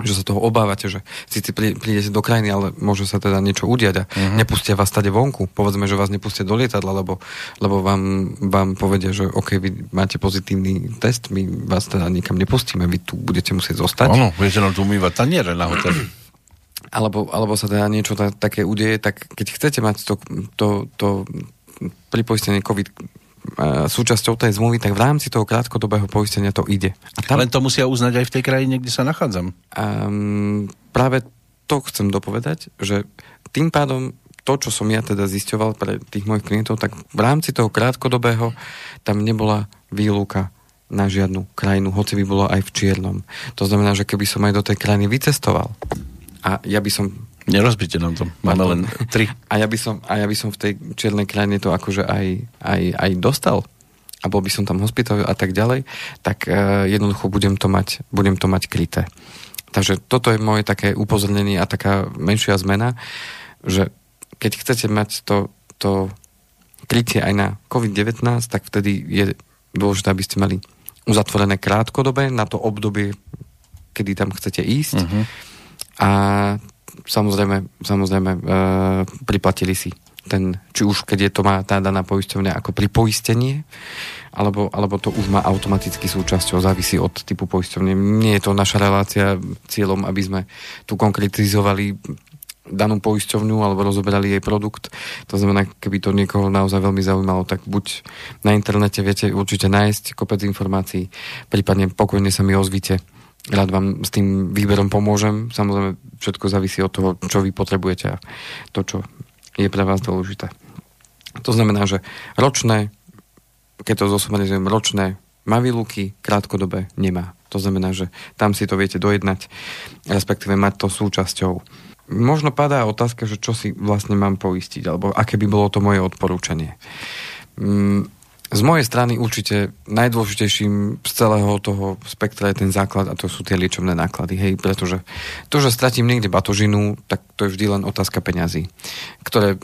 že sa toho obávate, že síce prí- prídete do krajiny, ale môže sa teda niečo udiať a uh-huh. nepustia vás tade vonku. Povedzme, že vás nepustia do lietadla, lebo, lebo vám, vám povedia, že OK, vy máte pozitívny test, my vás teda nikam nepustíme, vy tu budete musieť zostať. Áno, viete nám tu umývať taniere na hoteli. Alebo, alebo sa teda niečo ta, také udeje, tak keď chcete mať to, to, to pripoistenie COVID súčasťou tej zmluvy, tak v rámci toho krátkodobého poistenia to ide. A tam, Len to musia uznať aj v tej krajine, kde sa nachádzam. Um, práve to chcem dopovedať, že tým pádom to, čo som ja teda zisťoval pre tých mojich klientov, tak v rámci toho krátkodobého tam nebola výluka na žiadnu krajinu, hoci by bolo aj v čiernom. To znamená, že keby som aj do tej krajiny vycestoval a ja by som Nerozbite nám to. Máme len tri. a ja by som, a ja by som v tej čiernej krajine to akože aj, aj, aj dostal a bol by som tam hospital a tak ďalej, tak uh, jednoducho budem to mať, budem to mať kryté. Takže toto je moje také upozornenie a taká menšia zmena, že keď chcete mať to, to krytie aj na COVID-19, tak vtedy je dôležité, aby ste mali uzatvorené krátkodobé na to obdobie, kedy tam chcete ísť. Uh-huh. A samozrejme, samozrejme e, priplatili si ten, či už keď je to má tá daná poisťovňa ako pri poistenie, alebo, alebo to už má automaticky súčasťou, závisí od typu poisťovne. Nie je to naša relácia cieľom, aby sme tu konkretizovali danú poisťovňu alebo rozoberali jej produkt. To znamená, keby to niekoho naozaj veľmi zaujímalo, tak buď na internete viete určite nájsť kopec informácií, prípadne pokojne sa mi ozvite rád vám s tým výberom pomôžem. Samozrejme, všetko závisí od toho, čo vy potrebujete a to, čo je pre vás dôležité. To znamená, že ročné, keď to zosumarizujem, ročné má výluky, krátkodobé nemá. To znamená, že tam si to viete dojednať, respektíve mať to súčasťou. Možno padá otázka, že čo si vlastne mám poistiť, alebo aké by bolo to moje odporúčanie. Mm, z mojej strany určite najdôležitejším z celého toho spektra je ten základ a to sú tie liečebné náklady, hej, pretože to, že stratím niekde batožinu, tak to je vždy len otázka peňazí, ktoré...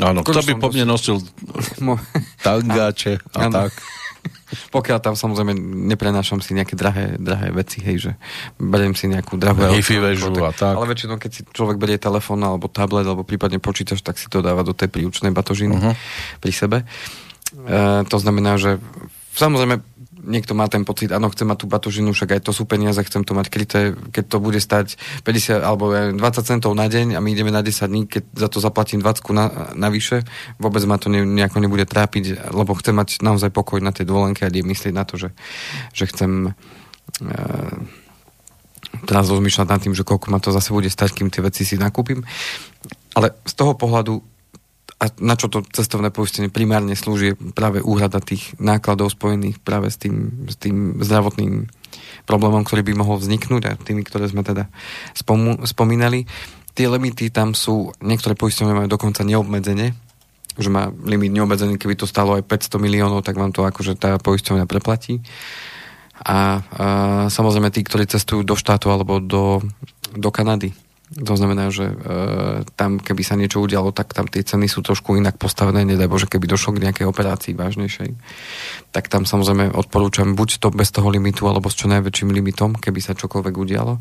Áno, kto by po mne nosil tangáče a Áno. tak. Pokiaľ tam samozrejme neprenášam si nejaké drahé, drahé veci, hej, že beriem si nejakú drahú Hi-fi väžu a tak. Ale väčšinou, keď si človek berie telefón alebo tablet alebo prípadne počítač, tak si to dáva do tej príučnej batožiny Mhm. pri sebe. E, to znamená, že samozrejme niekto má ten pocit, áno, chcem mať tú batožinu, však aj to sú peniaze, chcem to mať kryté, keď to bude stať 50 alebo aj 20 centov na deň a my ideme na 10 dní, keď za to zaplatím 20 na, navyše, vôbec ma to ne, nejako nebude trápiť, lebo chcem mať naozaj pokoj na tej dovolenke a myslieť na to, že, že chcem e, teraz rozmýšľať nad tým, že koľko ma to zase bude stať, kým tie veci si nakúpim. Ale z toho pohľadu a na čo to cestovné poistenie primárne slúži, je práve úhrada tých nákladov spojených práve s tým, s tým zdravotným problémom, ktorý by mohol vzniknúť a tými, ktoré sme teda spomu, spomínali. Tie limity tam sú, niektoré poistenie majú dokonca neobmedzenie, že má limit neobmedzený, keby to stalo aj 500 miliónov, tak vám to akože tá poisťovňa preplatí. A, a samozrejme tí, ktorí cestujú do štátu alebo do, do Kanady, to znamená, že e, tam, keby sa niečo udialo, tak tam tie ceny sú trošku inak postavené, nedaj Bože, keby došlo k nejakej operácii vážnejšej. Tak tam samozrejme odporúčam buď to bez toho limitu, alebo s čo najväčším limitom, keby sa čokoľvek udialo.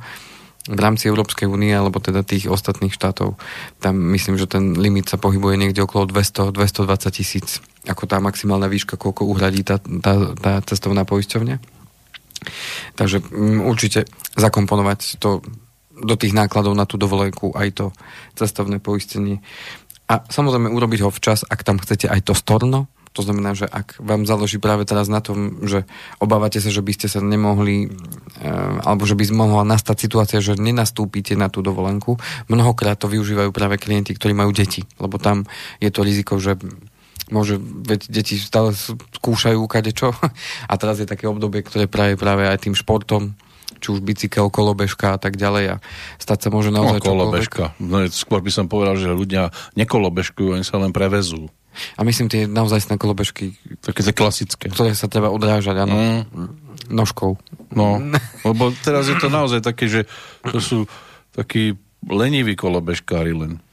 V rámci Európskej únie, alebo teda tých ostatných štátov, tam myslím, že ten limit sa pohybuje niekde okolo 200-220 tisíc, ako tá maximálna výška, koľko uhradí tá, tá, tá cestovná poisťovňa. Takže mm, určite zakomponovať to do tých nákladov na tú dovolenku aj to cestovné poistenie. A samozrejme urobiť ho včas, ak tam chcete aj to storno, to znamená, že ak vám záleží práve teraz na tom, že obávate sa, že by ste sa nemohli, e, alebo že by mohla nastať situácia, že nenastúpite na tú dovolenku, mnohokrát to využívajú práve klienti, ktorí majú deti, lebo tam je to riziko, že môže, veď deti stále skúšajú kadečo. A teraz je také obdobie, ktoré práve práve aj tým športom či už bicykel, kolobežka a tak ďalej a stať sa môže No, naozaj čokoľvek. kolobežka. No, skôr by som povedal, že ľudia nekolobežkujú, oni sa len prevezú. A myslím tie naozaj kolobežky, Také tie klasické. ktoré sa treba odrážať, áno, Mm. nožkou. No, lebo teraz je to naozaj také, že to sú takí leniví kolobežkári len.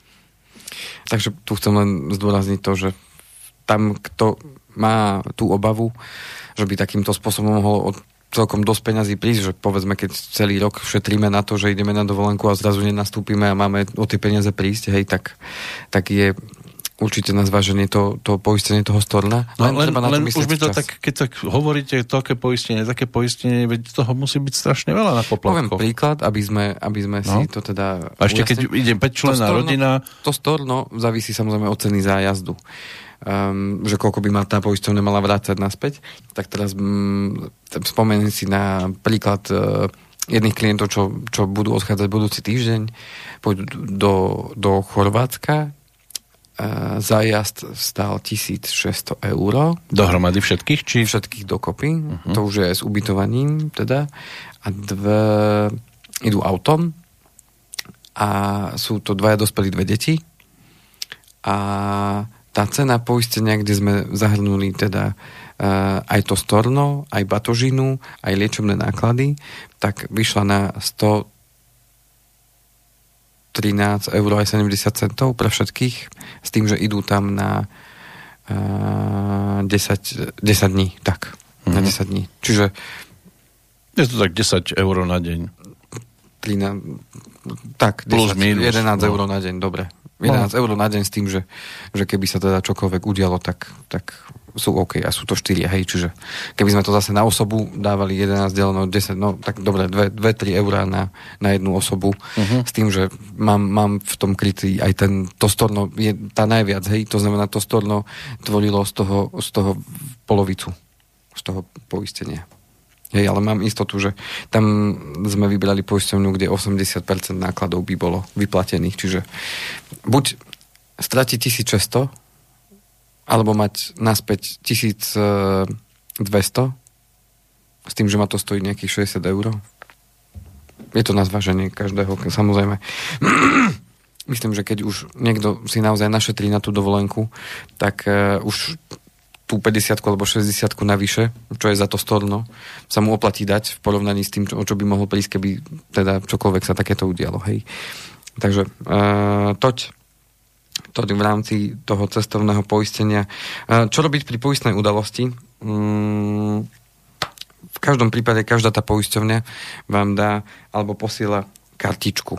Takže tu chcem len zdôrazniť to, že tam, kto má tú obavu, že by takýmto spôsobom mohol od celkom dosť peňazí prísť, že povedzme, keď celý rok šetríme na to, že ideme na dovolenku a zrazu nenastúpime a máme o tie peniaze prísť, hej, tak, tak je určite na zváženie to, to poistenie toho storna. No, len, treba na len už mi to včas. tak, keď tak hovoríte, také poistenie, také poistenie, veď toho musí byť strašne veľa na Poviem poplatkoch. príklad, aby sme, aby sme No. si to teda... A ešte keď ujasnili. ide 5 člená storno- rodina, To storno závisí samozrejme od ceny zájazdu. Um, že koľko by ma tá poisťovňa mala vrácať naspäť. Tak teraz mm, spomeniem si na príklad uh, jedných klientov, čo, čo budú odchádzať budúci týždeň, pôjdu do, do Chorvátska. Uh, zájazd stál 1600 eur dohromady všetkých, či... všetkých dokopy, uh-huh. to už je s ubytovaním teda, a dve idú autom. A sú to dvaja dospelí, dve deti. A tá cena poistenia, kde sme zahrnuli teda uh, aj to storno, aj batožinu, aj liečebné náklady, tak vyšla na 113 eur aj 70 centov pre všetkých, s tým, že idú tam na uh, 10, 10 dní, tak, mm-hmm. na 10 dní. Čiže Je to tak 10 eur na deň. 13, tak, Plus, 10, minus, 11 no. eur na deň, dobre. 11 eur na deň s tým, že, že keby sa teda čokoľvek udialo, tak, tak sú OK a sú to 4, hej, čiže keby sme to zase na osobu dávali 11 deleno 10, no tak dobre, 2-3 eurá na, na jednu osobu uh-huh. s tým, že mám, mám v tom krytý aj ten, to storno je tá najviac, hej, to znamená to storno tvorilo z toho, z toho polovicu z toho poistenia. Hej, ale mám istotu, že tam sme vybrali poisťovňu, kde 80% nákladov by bolo vyplatených, čiže buď stratiť 1600, alebo mať naspäť 1200, s tým, že ma to stojí nejakých 60 eur. Je to na zváženie každého, samozrejme. Myslím, že keď už niekto si naozaj našetrí na tú dovolenku, tak uh, už tú 50 alebo 60 navyše, čo je za to storno, sa mu oplatí dať v porovnaní s tým, čo, čo by mohol prísť, keby teda čokoľvek sa takéto udialo. Hej. Takže uh, toť, toť v rámci toho cestovného poistenia. Uh, čo robiť pri poistnej udalosti? Um, v každom prípade každá tá poisťovňa vám dá alebo posiela kartičku.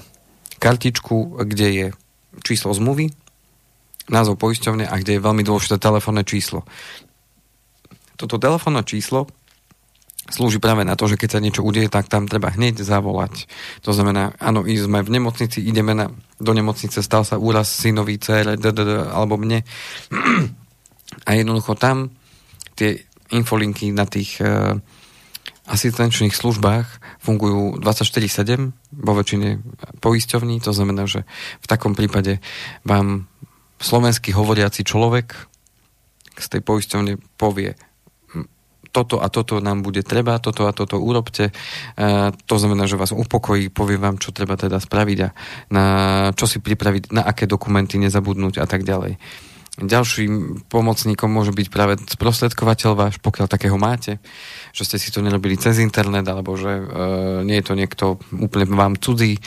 Kartičku, kde je číslo zmluvy, názov poisťovne a kde je veľmi dôležité telefónne číslo. Toto telefónne číslo slúži práve na to, že keď sa niečo udeje, tak tam treba hneď zavolať. To znamená, áno, sme v nemocnici, ideme na, do nemocnice, stal sa úraz synovi, dcere, alebo mne. A jednoducho tam tie infolinky na tých uh, asistenčných službách fungujú 24-7 vo väčšine poisťovní, to znamená, že v takom prípade vám slovenský hovoriaci človek z tej poisťovne povie toto a toto nám bude treba, toto a toto urobte. E, to znamená, že vás upokojí, povie vám, čo treba teda spraviť a na čo si pripraviť, na aké dokumenty nezabudnúť a tak ďalej. Ďalším pomocníkom môže byť práve sprostredkovateľ váš, pokiaľ takého máte, že ste si to nerobili cez internet, alebo že e, nie je to niekto úplne vám cudzí, e,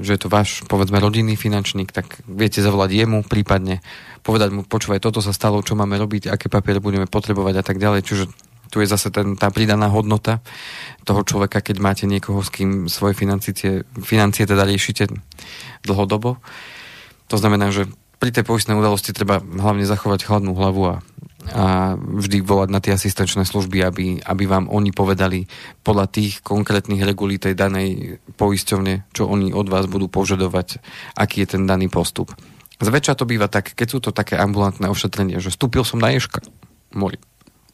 že je to váš, povedzme, rodinný finančník, tak viete zavolať jemu prípadne, povedať mu, počúvaj, toto sa stalo, čo máme robiť, aké papiere budeme potrebovať a tak ďalej. Čiže tu je zase ten, tá pridaná hodnota toho človeka, keď máte niekoho, s kým svoje financie, financie teda riešite dlhodobo. To znamená, že pri tej poistnej udalosti treba hlavne zachovať chladnú hlavu a, a vždy volať na tie asistenčné služby, aby, aby vám oni povedali podľa tých konkrétnych regulí tej danej poisťovne, čo oni od vás budú požadovať, aký je ten daný postup. Zväčša to býva tak, keď sú to také ambulantné ošetrenie, že vstúpil som na ježka, môj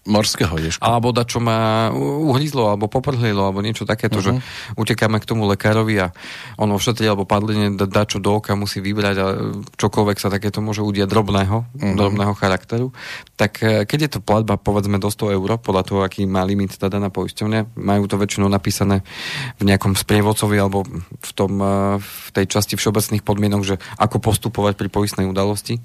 morského ježka. Alebo da, čo ma uhryzlo, alebo poprhlilo, alebo niečo takéto, uh-huh. že mhm. utekáme k tomu lekárovi a on ošetrí, alebo padlenie da, da, čo do oka musí vybrať a čokoľvek sa takéto môže udiať drobného, uh-huh. drobného charakteru. Tak e, keď je to platba povedzme do 100 eur, podľa toho, aký má limit tá daná poisťovňa, majú to väčšinou napísané v nejakom sprievodcovi alebo v, tom, e, v tej časti všeobecných podmienok, že ako postupovať pri poistnej udalosti,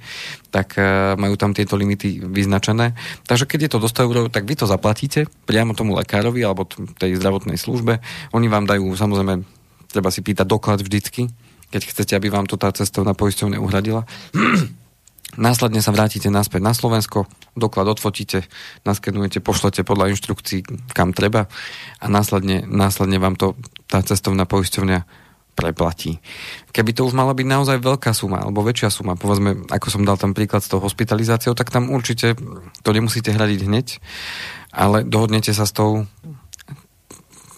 tak e, majú tam tieto limity vyznačené. Takže keď je to do 100 eur, eur, tak vy to zaplatíte priamo tomu lekárovi alebo tej zdravotnej službe. Oni vám dajú, samozrejme, treba si pýtať doklad vždycky, keď chcete, aby vám to tá cestovná poisťovňa uhradila. Následne sa vrátite naspäť na Slovensko, doklad odfotíte, naskenujete, pošlete podľa inštrukcií, kam treba a následne, následne vám to tá cestovná poisťovňa preplatí. Keby to už mala byť naozaj veľká suma, alebo väčšia suma, povedzme, ako som dal tam príklad s tou hospitalizáciou, tak tam určite to nemusíte hradiť hneď, ale dohodnete sa s tou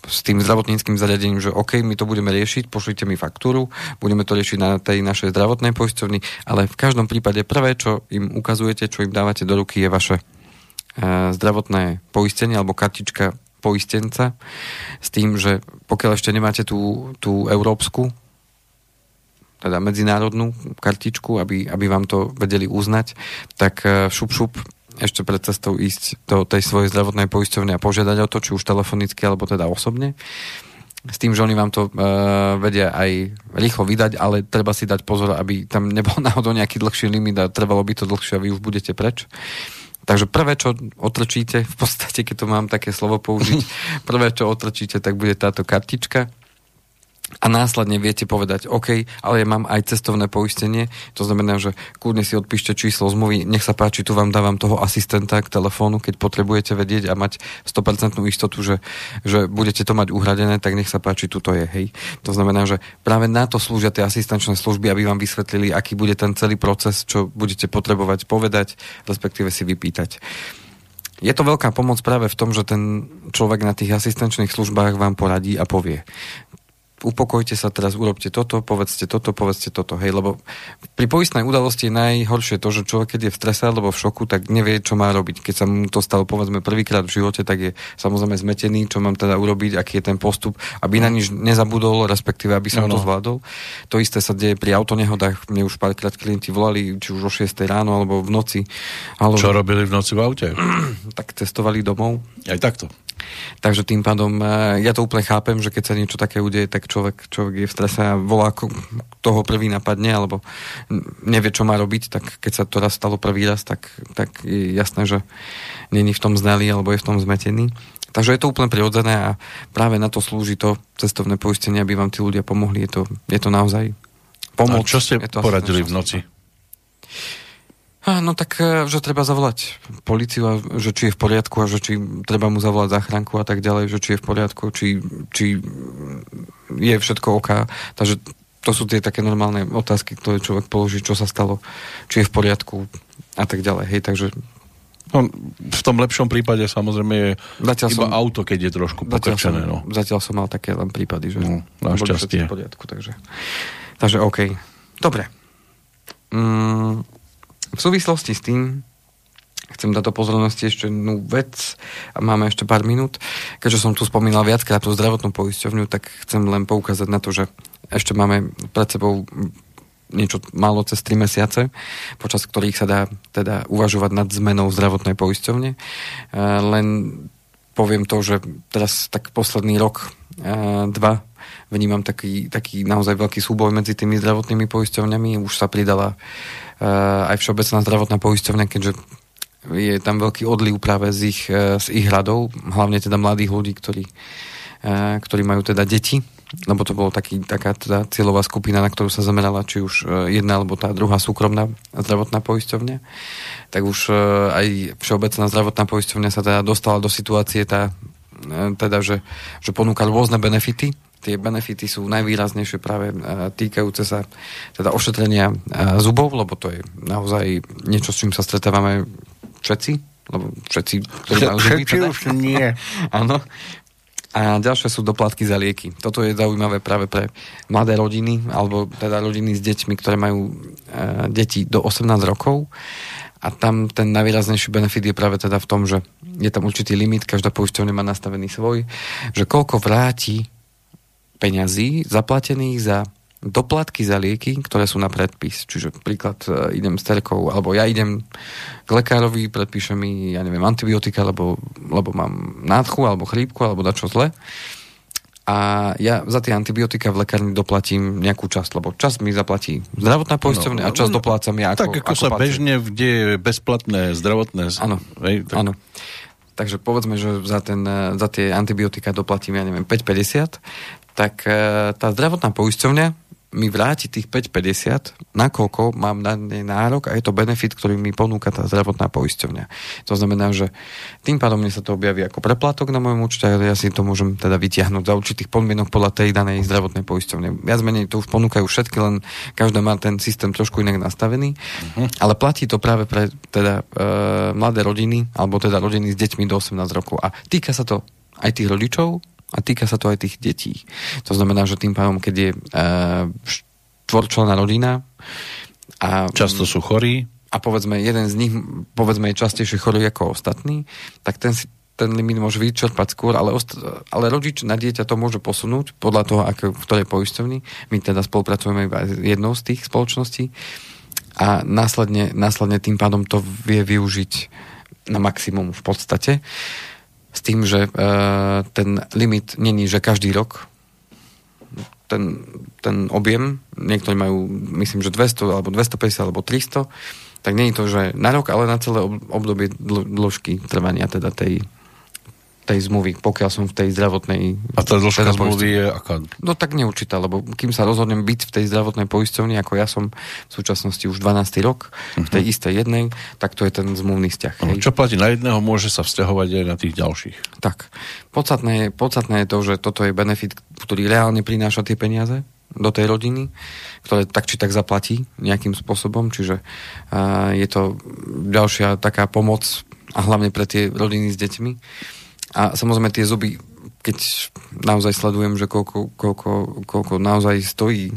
s tým zdravotníckým zariadením, že OK, my to budeme riešiť, pošlite mi faktúru, budeme to riešiť na tej našej zdravotnej poisťovni, ale v každom prípade prvé, čo im ukazujete, čo im dávate do ruky, je vaše uh, zdravotné poistenie alebo kartička poistenca s tým, že pokiaľ ešte nemáte tú, tú európsku, teda medzinárodnú kartičku, aby, aby vám to vedeli uznať, tak eh, šup šup ešte pred cestou ísť do tej svojej zdravotnej poisťovne a požiadať o to, či už telefonicky, alebo teda osobne. S tým, že oni vám to uh, vedia aj rýchlo vydať, ale treba si dať pozor, aby tam nebol náhodou nejaký dlhší limit a trvalo by to dlhšie a vy už budete preč. Takže prvé, čo otrčíte, v podstate, keď to mám také slovo použiť, prvé, čo otrčíte, tak bude táto kartička a následne viete povedať, OK, ale ja mám aj cestovné poistenie, to znamená, že kľudne si odpíšte číslo zmluvy, nech sa páči, tu vám dávam toho asistenta k telefónu, keď potrebujete vedieť a mať 100% istotu, že, že budete to mať uhradené, tak nech sa páči, tu to je, hej. To znamená, že práve na to slúžia tie asistenčné služby, aby vám vysvetlili, aký bude ten celý proces, čo budete potrebovať povedať, respektíve si vypýtať. Je to veľká pomoc práve v tom, že ten človek na tých asistenčných službách vám poradí a povie upokojte sa teraz, urobte toto, povedzte toto, povedzte toto, hej, lebo pri poistnej udalosti je najhoršie to, že človek, keď je v strese alebo v šoku, tak nevie, čo má robiť. Keď sa mu to stalo, povedzme, prvýkrát v živote, tak je samozrejme zmetený, čo mám teda urobiť, aký je ten postup, aby na nič nezabudol, respektíve, aby som no, no. to zvládol. To isté sa deje pri autonehodách. Mne už párkrát klienti volali, či už o 6 ráno alebo v noci. Ale... Čo robili v noci v aute? tak cestovali domov. Aj takto. Takže tým pádom uh, ja to úplne chápem, že keď sa niečo také udeje, tak človek, človek je v strese a volá, toho prvý napadne, alebo nevie, čo má robiť, tak keď sa to raz stalo prvý raz, tak, tak je jasné, že není v tom znalý, alebo je v tom zmetený. Takže je to úplne prirodzené a práve na to slúži to cestovné poistenie, aby vám tí ľudia pomohli. Je to, je to naozaj pomoc. A čo ste poradili v noci? No tak, e, že treba zavolať policiu, a že či je v poriadku a že či treba mu zavolať záchranku a tak ďalej, že či je v poriadku, či, či je všetko OK. Takže to sú tie také normálne otázky, ktoré človek položí, čo sa stalo, či je v poriadku a tak ďalej. Hej, takže No, v tom lepšom prípade samozrejme je zatiaľ iba som, auto, keď je trošku pokrčené. Zatiaľ, no. zatiaľ som mal také len prípady, že no, našťastie. v poriadku, takže, takže OK. Dobre. Mm, v súvislosti s tým chcem dať do pozornosti ešte jednu vec a máme ešte pár minút. Keďže som tu spomínal viackrát tú zdravotnú poisťovňu, tak chcem len poukázať na to, že ešte máme pred sebou niečo málo cez 3 mesiace, počas ktorých sa dá teda uvažovať nad zmenou zdravotnej poisťovne. E, len poviem to, že teraz tak posledný rok, e, dva, vnímam taký, taký naozaj veľký súboj medzi tými zdravotnými poisťovňami. Už sa pridala e, aj Všeobecná zdravotná poisťovňa, keďže je tam veľký odliv práve z ich, z ich hradov, hlavne teda mladých ľudí, ktorí, ktorí majú teda deti lebo to bolo taký, taká teda cieľová skupina, na ktorú sa zamerala či už jedna alebo tá druhá súkromná zdravotná poisťovňa, tak už aj Všeobecná zdravotná poisťovňa sa teda dostala do situácie tá, teda, že, že ponúka rôzne benefity. Tie benefity sú najvýraznejšie práve týkajúce sa teda ošetrenia zubov, lebo to je naozaj niečo, s čím sa stretávame všetci, lebo všetci, ktorí majú zuby. Teda. už nie. Áno, a ďalšie sú doplatky za lieky. Toto je zaujímavé práve pre mladé rodiny, alebo teda rodiny s deťmi, ktoré majú e, deti do 18 rokov. A tam ten najvýraznejší benefit je práve teda v tom, že je tam určitý limit, každá poisťovňa má nastavený svoj, že koľko vráti peňazí zaplatených za doplatky za lieky, ktoré sú na predpis. Čiže príklad, e, idem s terkou, alebo ja idem k lekárovi, predpíše mi, ja neviem, antibiotika, lebo, lebo mám nádchu, alebo chrípku, alebo čo zle. A ja za tie antibiotika v lekárni doplatím nejakú časť, lebo časť mi zaplatí zdravotná poisťovňa no, a časť no, doplácam ja ako Tak ako, ako sa pacient. bežne, kde je bezplatné zdravotné... Áno, tak... áno. Takže povedzme, že za, ten, za tie antibiotika doplatím, ja neviem, 5,50, tak e, tá zdravotná poisťovňa mi vráti tých 5,50, nakoľko mám na ne nárok a je to benefit, ktorý mi ponúka tá zdravotná poisťovňa. To znamená, že tým pádom mne sa to objaví ako preplatok na mojom účte a ja si to môžem teda vytiahnuť za určitých podmienok podľa tej danej zdravotnej poisťovne. Viac menej to už ponúkajú všetky, len každá má ten systém trošku inak nastavený, uh-huh. ale platí to práve pre teda e, mladé rodiny, alebo teda rodiny s deťmi do 18 rokov a týka sa to aj tých rodičov, a týka sa to aj tých detí. To znamená, že tým pádom, keď je uh, rodina a... Často sú chorí. A povedzme, jeden z nich, povedzme, je častejšie chorý ako ostatní, tak ten si ten limit môže vyčerpať skôr, ale, ost- ale rodič na dieťa to môže posunúť podľa toho, ako, v ktorej poisťovni. My teda spolupracujeme iba s jednou z tých spoločností a následne, následne tým pádom to vie využiť na maximum v podstate s tým, že e, ten limit není, že každý rok ten, ten objem, niektorí majú, myslím, že 200 alebo 250 alebo 300, tak není to, že na rok, ale na celé obdobie dĺžky trvania teda tej, tej zmluvy, pokiaľ som v tej zdravotnej... A tá dĺžka teda zmluvy je aká? No tak neurčitá, lebo kým sa rozhodnem byť v tej zdravotnej poisťovni, ako ja som v súčasnosti už 12. rok, uh-huh. v tej mhm. istej jednej, tak to je ten zmluvný vzťah. Uh-huh. Čo platí na jedného, môže sa vzťahovať aj na tých ďalších. Tak. Podstatné je, podstatné je to, že toto je benefit, ktorý reálne prináša tie peniaze do tej rodiny, ktoré tak či tak zaplatí nejakým spôsobom, čiže je to ďalšia taká pomoc a hlavne pre tie rodiny s deťmi a samozrejme tie zuby, keď naozaj sledujem, že koľko, koľko, koľko naozaj stojí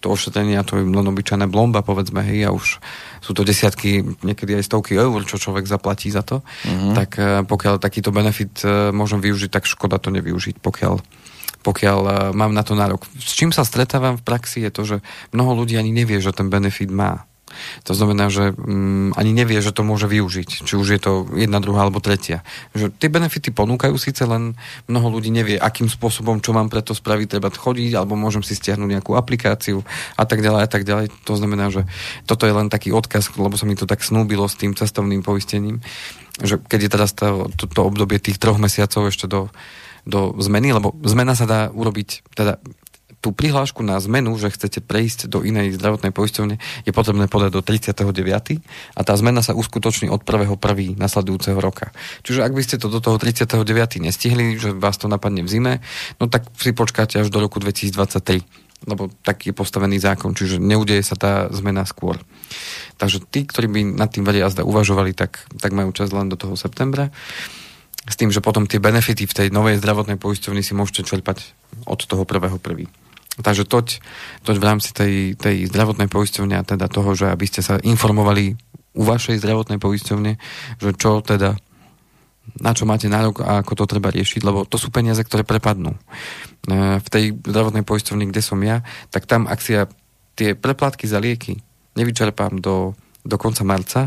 to ošetrenie, a to je len obyčajná blomba, povedzme, hej, a už sú to desiatky, niekedy aj stovky eur, čo človek zaplatí za to, mm-hmm. tak eh, pokiaľ takýto benefit eh, môžem využiť, tak škoda to nevyužiť, pokiaľ pokiaľ uh, mám na to nárok. S čím sa stretávam v praxi je to, že mnoho ľudí ani nevie, že ten benefit má To znamená, že um, ani nevie, že to môže využiť. Či už je to jedna, druhá alebo tretia. Že tie benefity ponúkajú síce, len mnoho ľudí nevie, akým spôsobom, čo mám preto spraviť, treba chodiť, alebo môžem si stiahnuť nejakú aplikáciu a tak ďalej a tak ďalej. To znamená, že toto je len taký odkaz, lebo sa mi to tak snúbilo s tým cestovným poistením, že keď je teraz to, to, to obdobie tých troch mesiacov ešte do, do zmeny, lebo zmena sa dá urobiť, teda tú prihlášku na zmenu, že chcete prejsť do inej zdravotnej poisťovne, je potrebné podať do 39. a tá zmena sa uskutoční od 1.1. nasledujúceho roka. Čiže ak by ste to do toho 39. nestihli, že vás to napadne v zime, no tak si počkáte až do roku 2023 lebo tak je postavený zákon, čiže neudeje sa tá zmena skôr. Takže tí, ktorí by nad tým vade jazda uvažovali, tak, tak majú čas len do toho septembra. S tým, že potom tie benefity v tej novej zdravotnej poisťovni si môžete čerpať od toho prvého prvý. Takže toť, toť v rámci tej, tej zdravotnej poisťovne a teda toho, že aby ste sa informovali u vašej zdravotnej poisťovne, že čo teda na čo máte nárok a ako to treba riešiť, lebo to sú peniaze, ktoré prepadnú. E, v tej zdravotnej poisťovni, kde som ja, tak tam, ak si ja tie preplatky za lieky nevyčerpám do, do konca marca,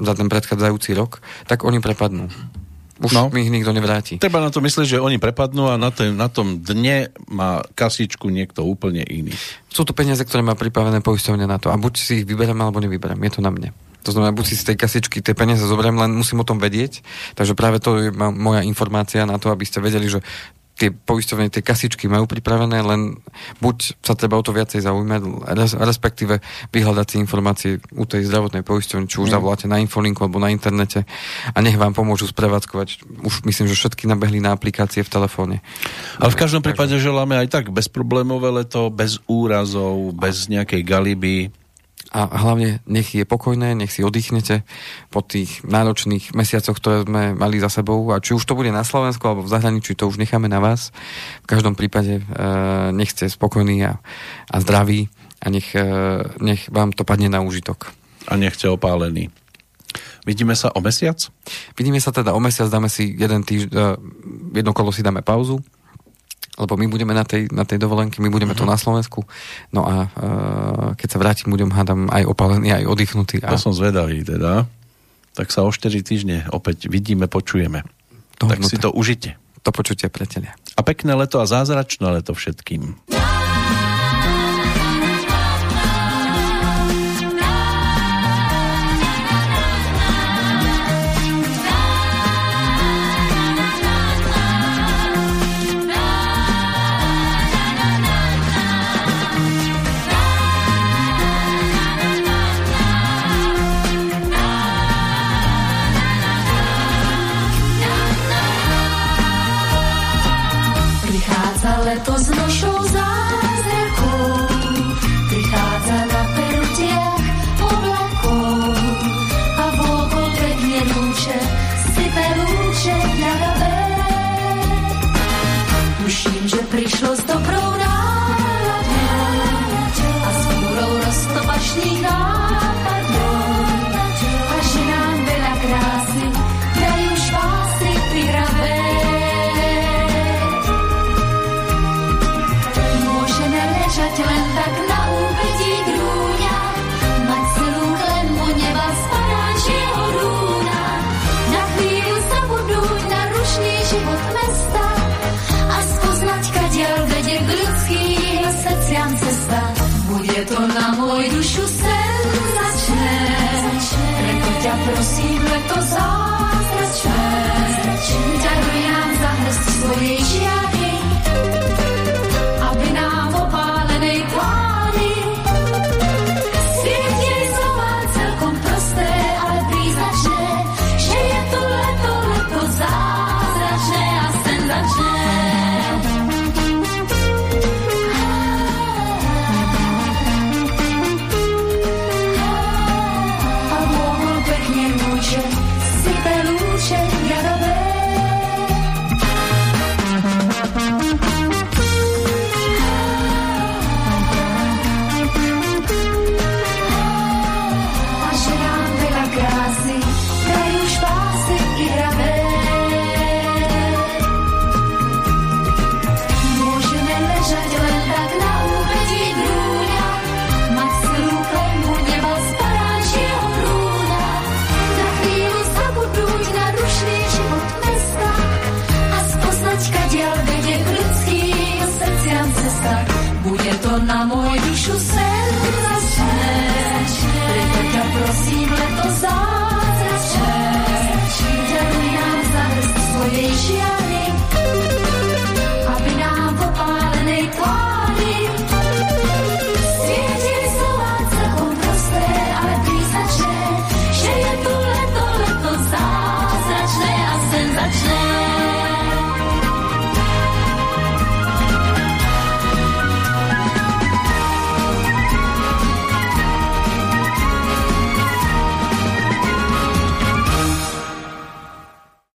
za ten predchádzajúci rok, tak oni prepadnú. Už no. mi ich nikto nevráti. Treba na to myslieť, že oni prepadnú a na, ten, na tom dne má kasičku niekto úplne iný. Sú to peniaze, ktoré má pripravené poisťovne na to. A buď si ich vyberiem, alebo nevyberiem. Je to na mne. To znamená, buď si z tej kasičky tie peniaze zoberiem, len musím o tom vedieť. Takže práve to je moja informácia na to, aby ste vedeli, že tie poisťovne, tie kasičky majú pripravené, len buď sa treba o to viacej zaujímať, respektíve vyhľadať si informácie u tej zdravotnej poisťovne, či už mm. zavoláte na infolinku alebo na internete a nech vám pomôžu sprevádzkovať. Už myslím, že všetky nabehli na aplikácie v telefóne. Ale v každom prípade želáme aj tak bezproblémové leto, bez úrazov, bez nejakej galiby, a hlavne nech je pokojné, nech si oddychnete po tých náročných mesiacoch, ktoré sme mali za sebou a či už to bude na Slovensku alebo v zahraničí, to už necháme na vás. V každom prípade e, nech ste spokojní a, a zdraví a nech, e, nech vám to padne na úžitok. A nechte opálený. Vidíme sa o mesiac? Vidíme sa teda o mesiac, dáme si jeden týždeň, jedno kolo si dáme pauzu lebo my budeme na tej, na tej dovolenke, my budeme uh-huh. tu mhm. na Slovensku. No a uh, keď sa vrátim, budem, hádam, aj opalený, aj oddychnutý. A... To som zvedavý teda. Tak sa o 4 týždne opäť vidíme, počujeme. To tak si to užite. To počutie, priatelia. A pekné leto a zázračné leto všetkým.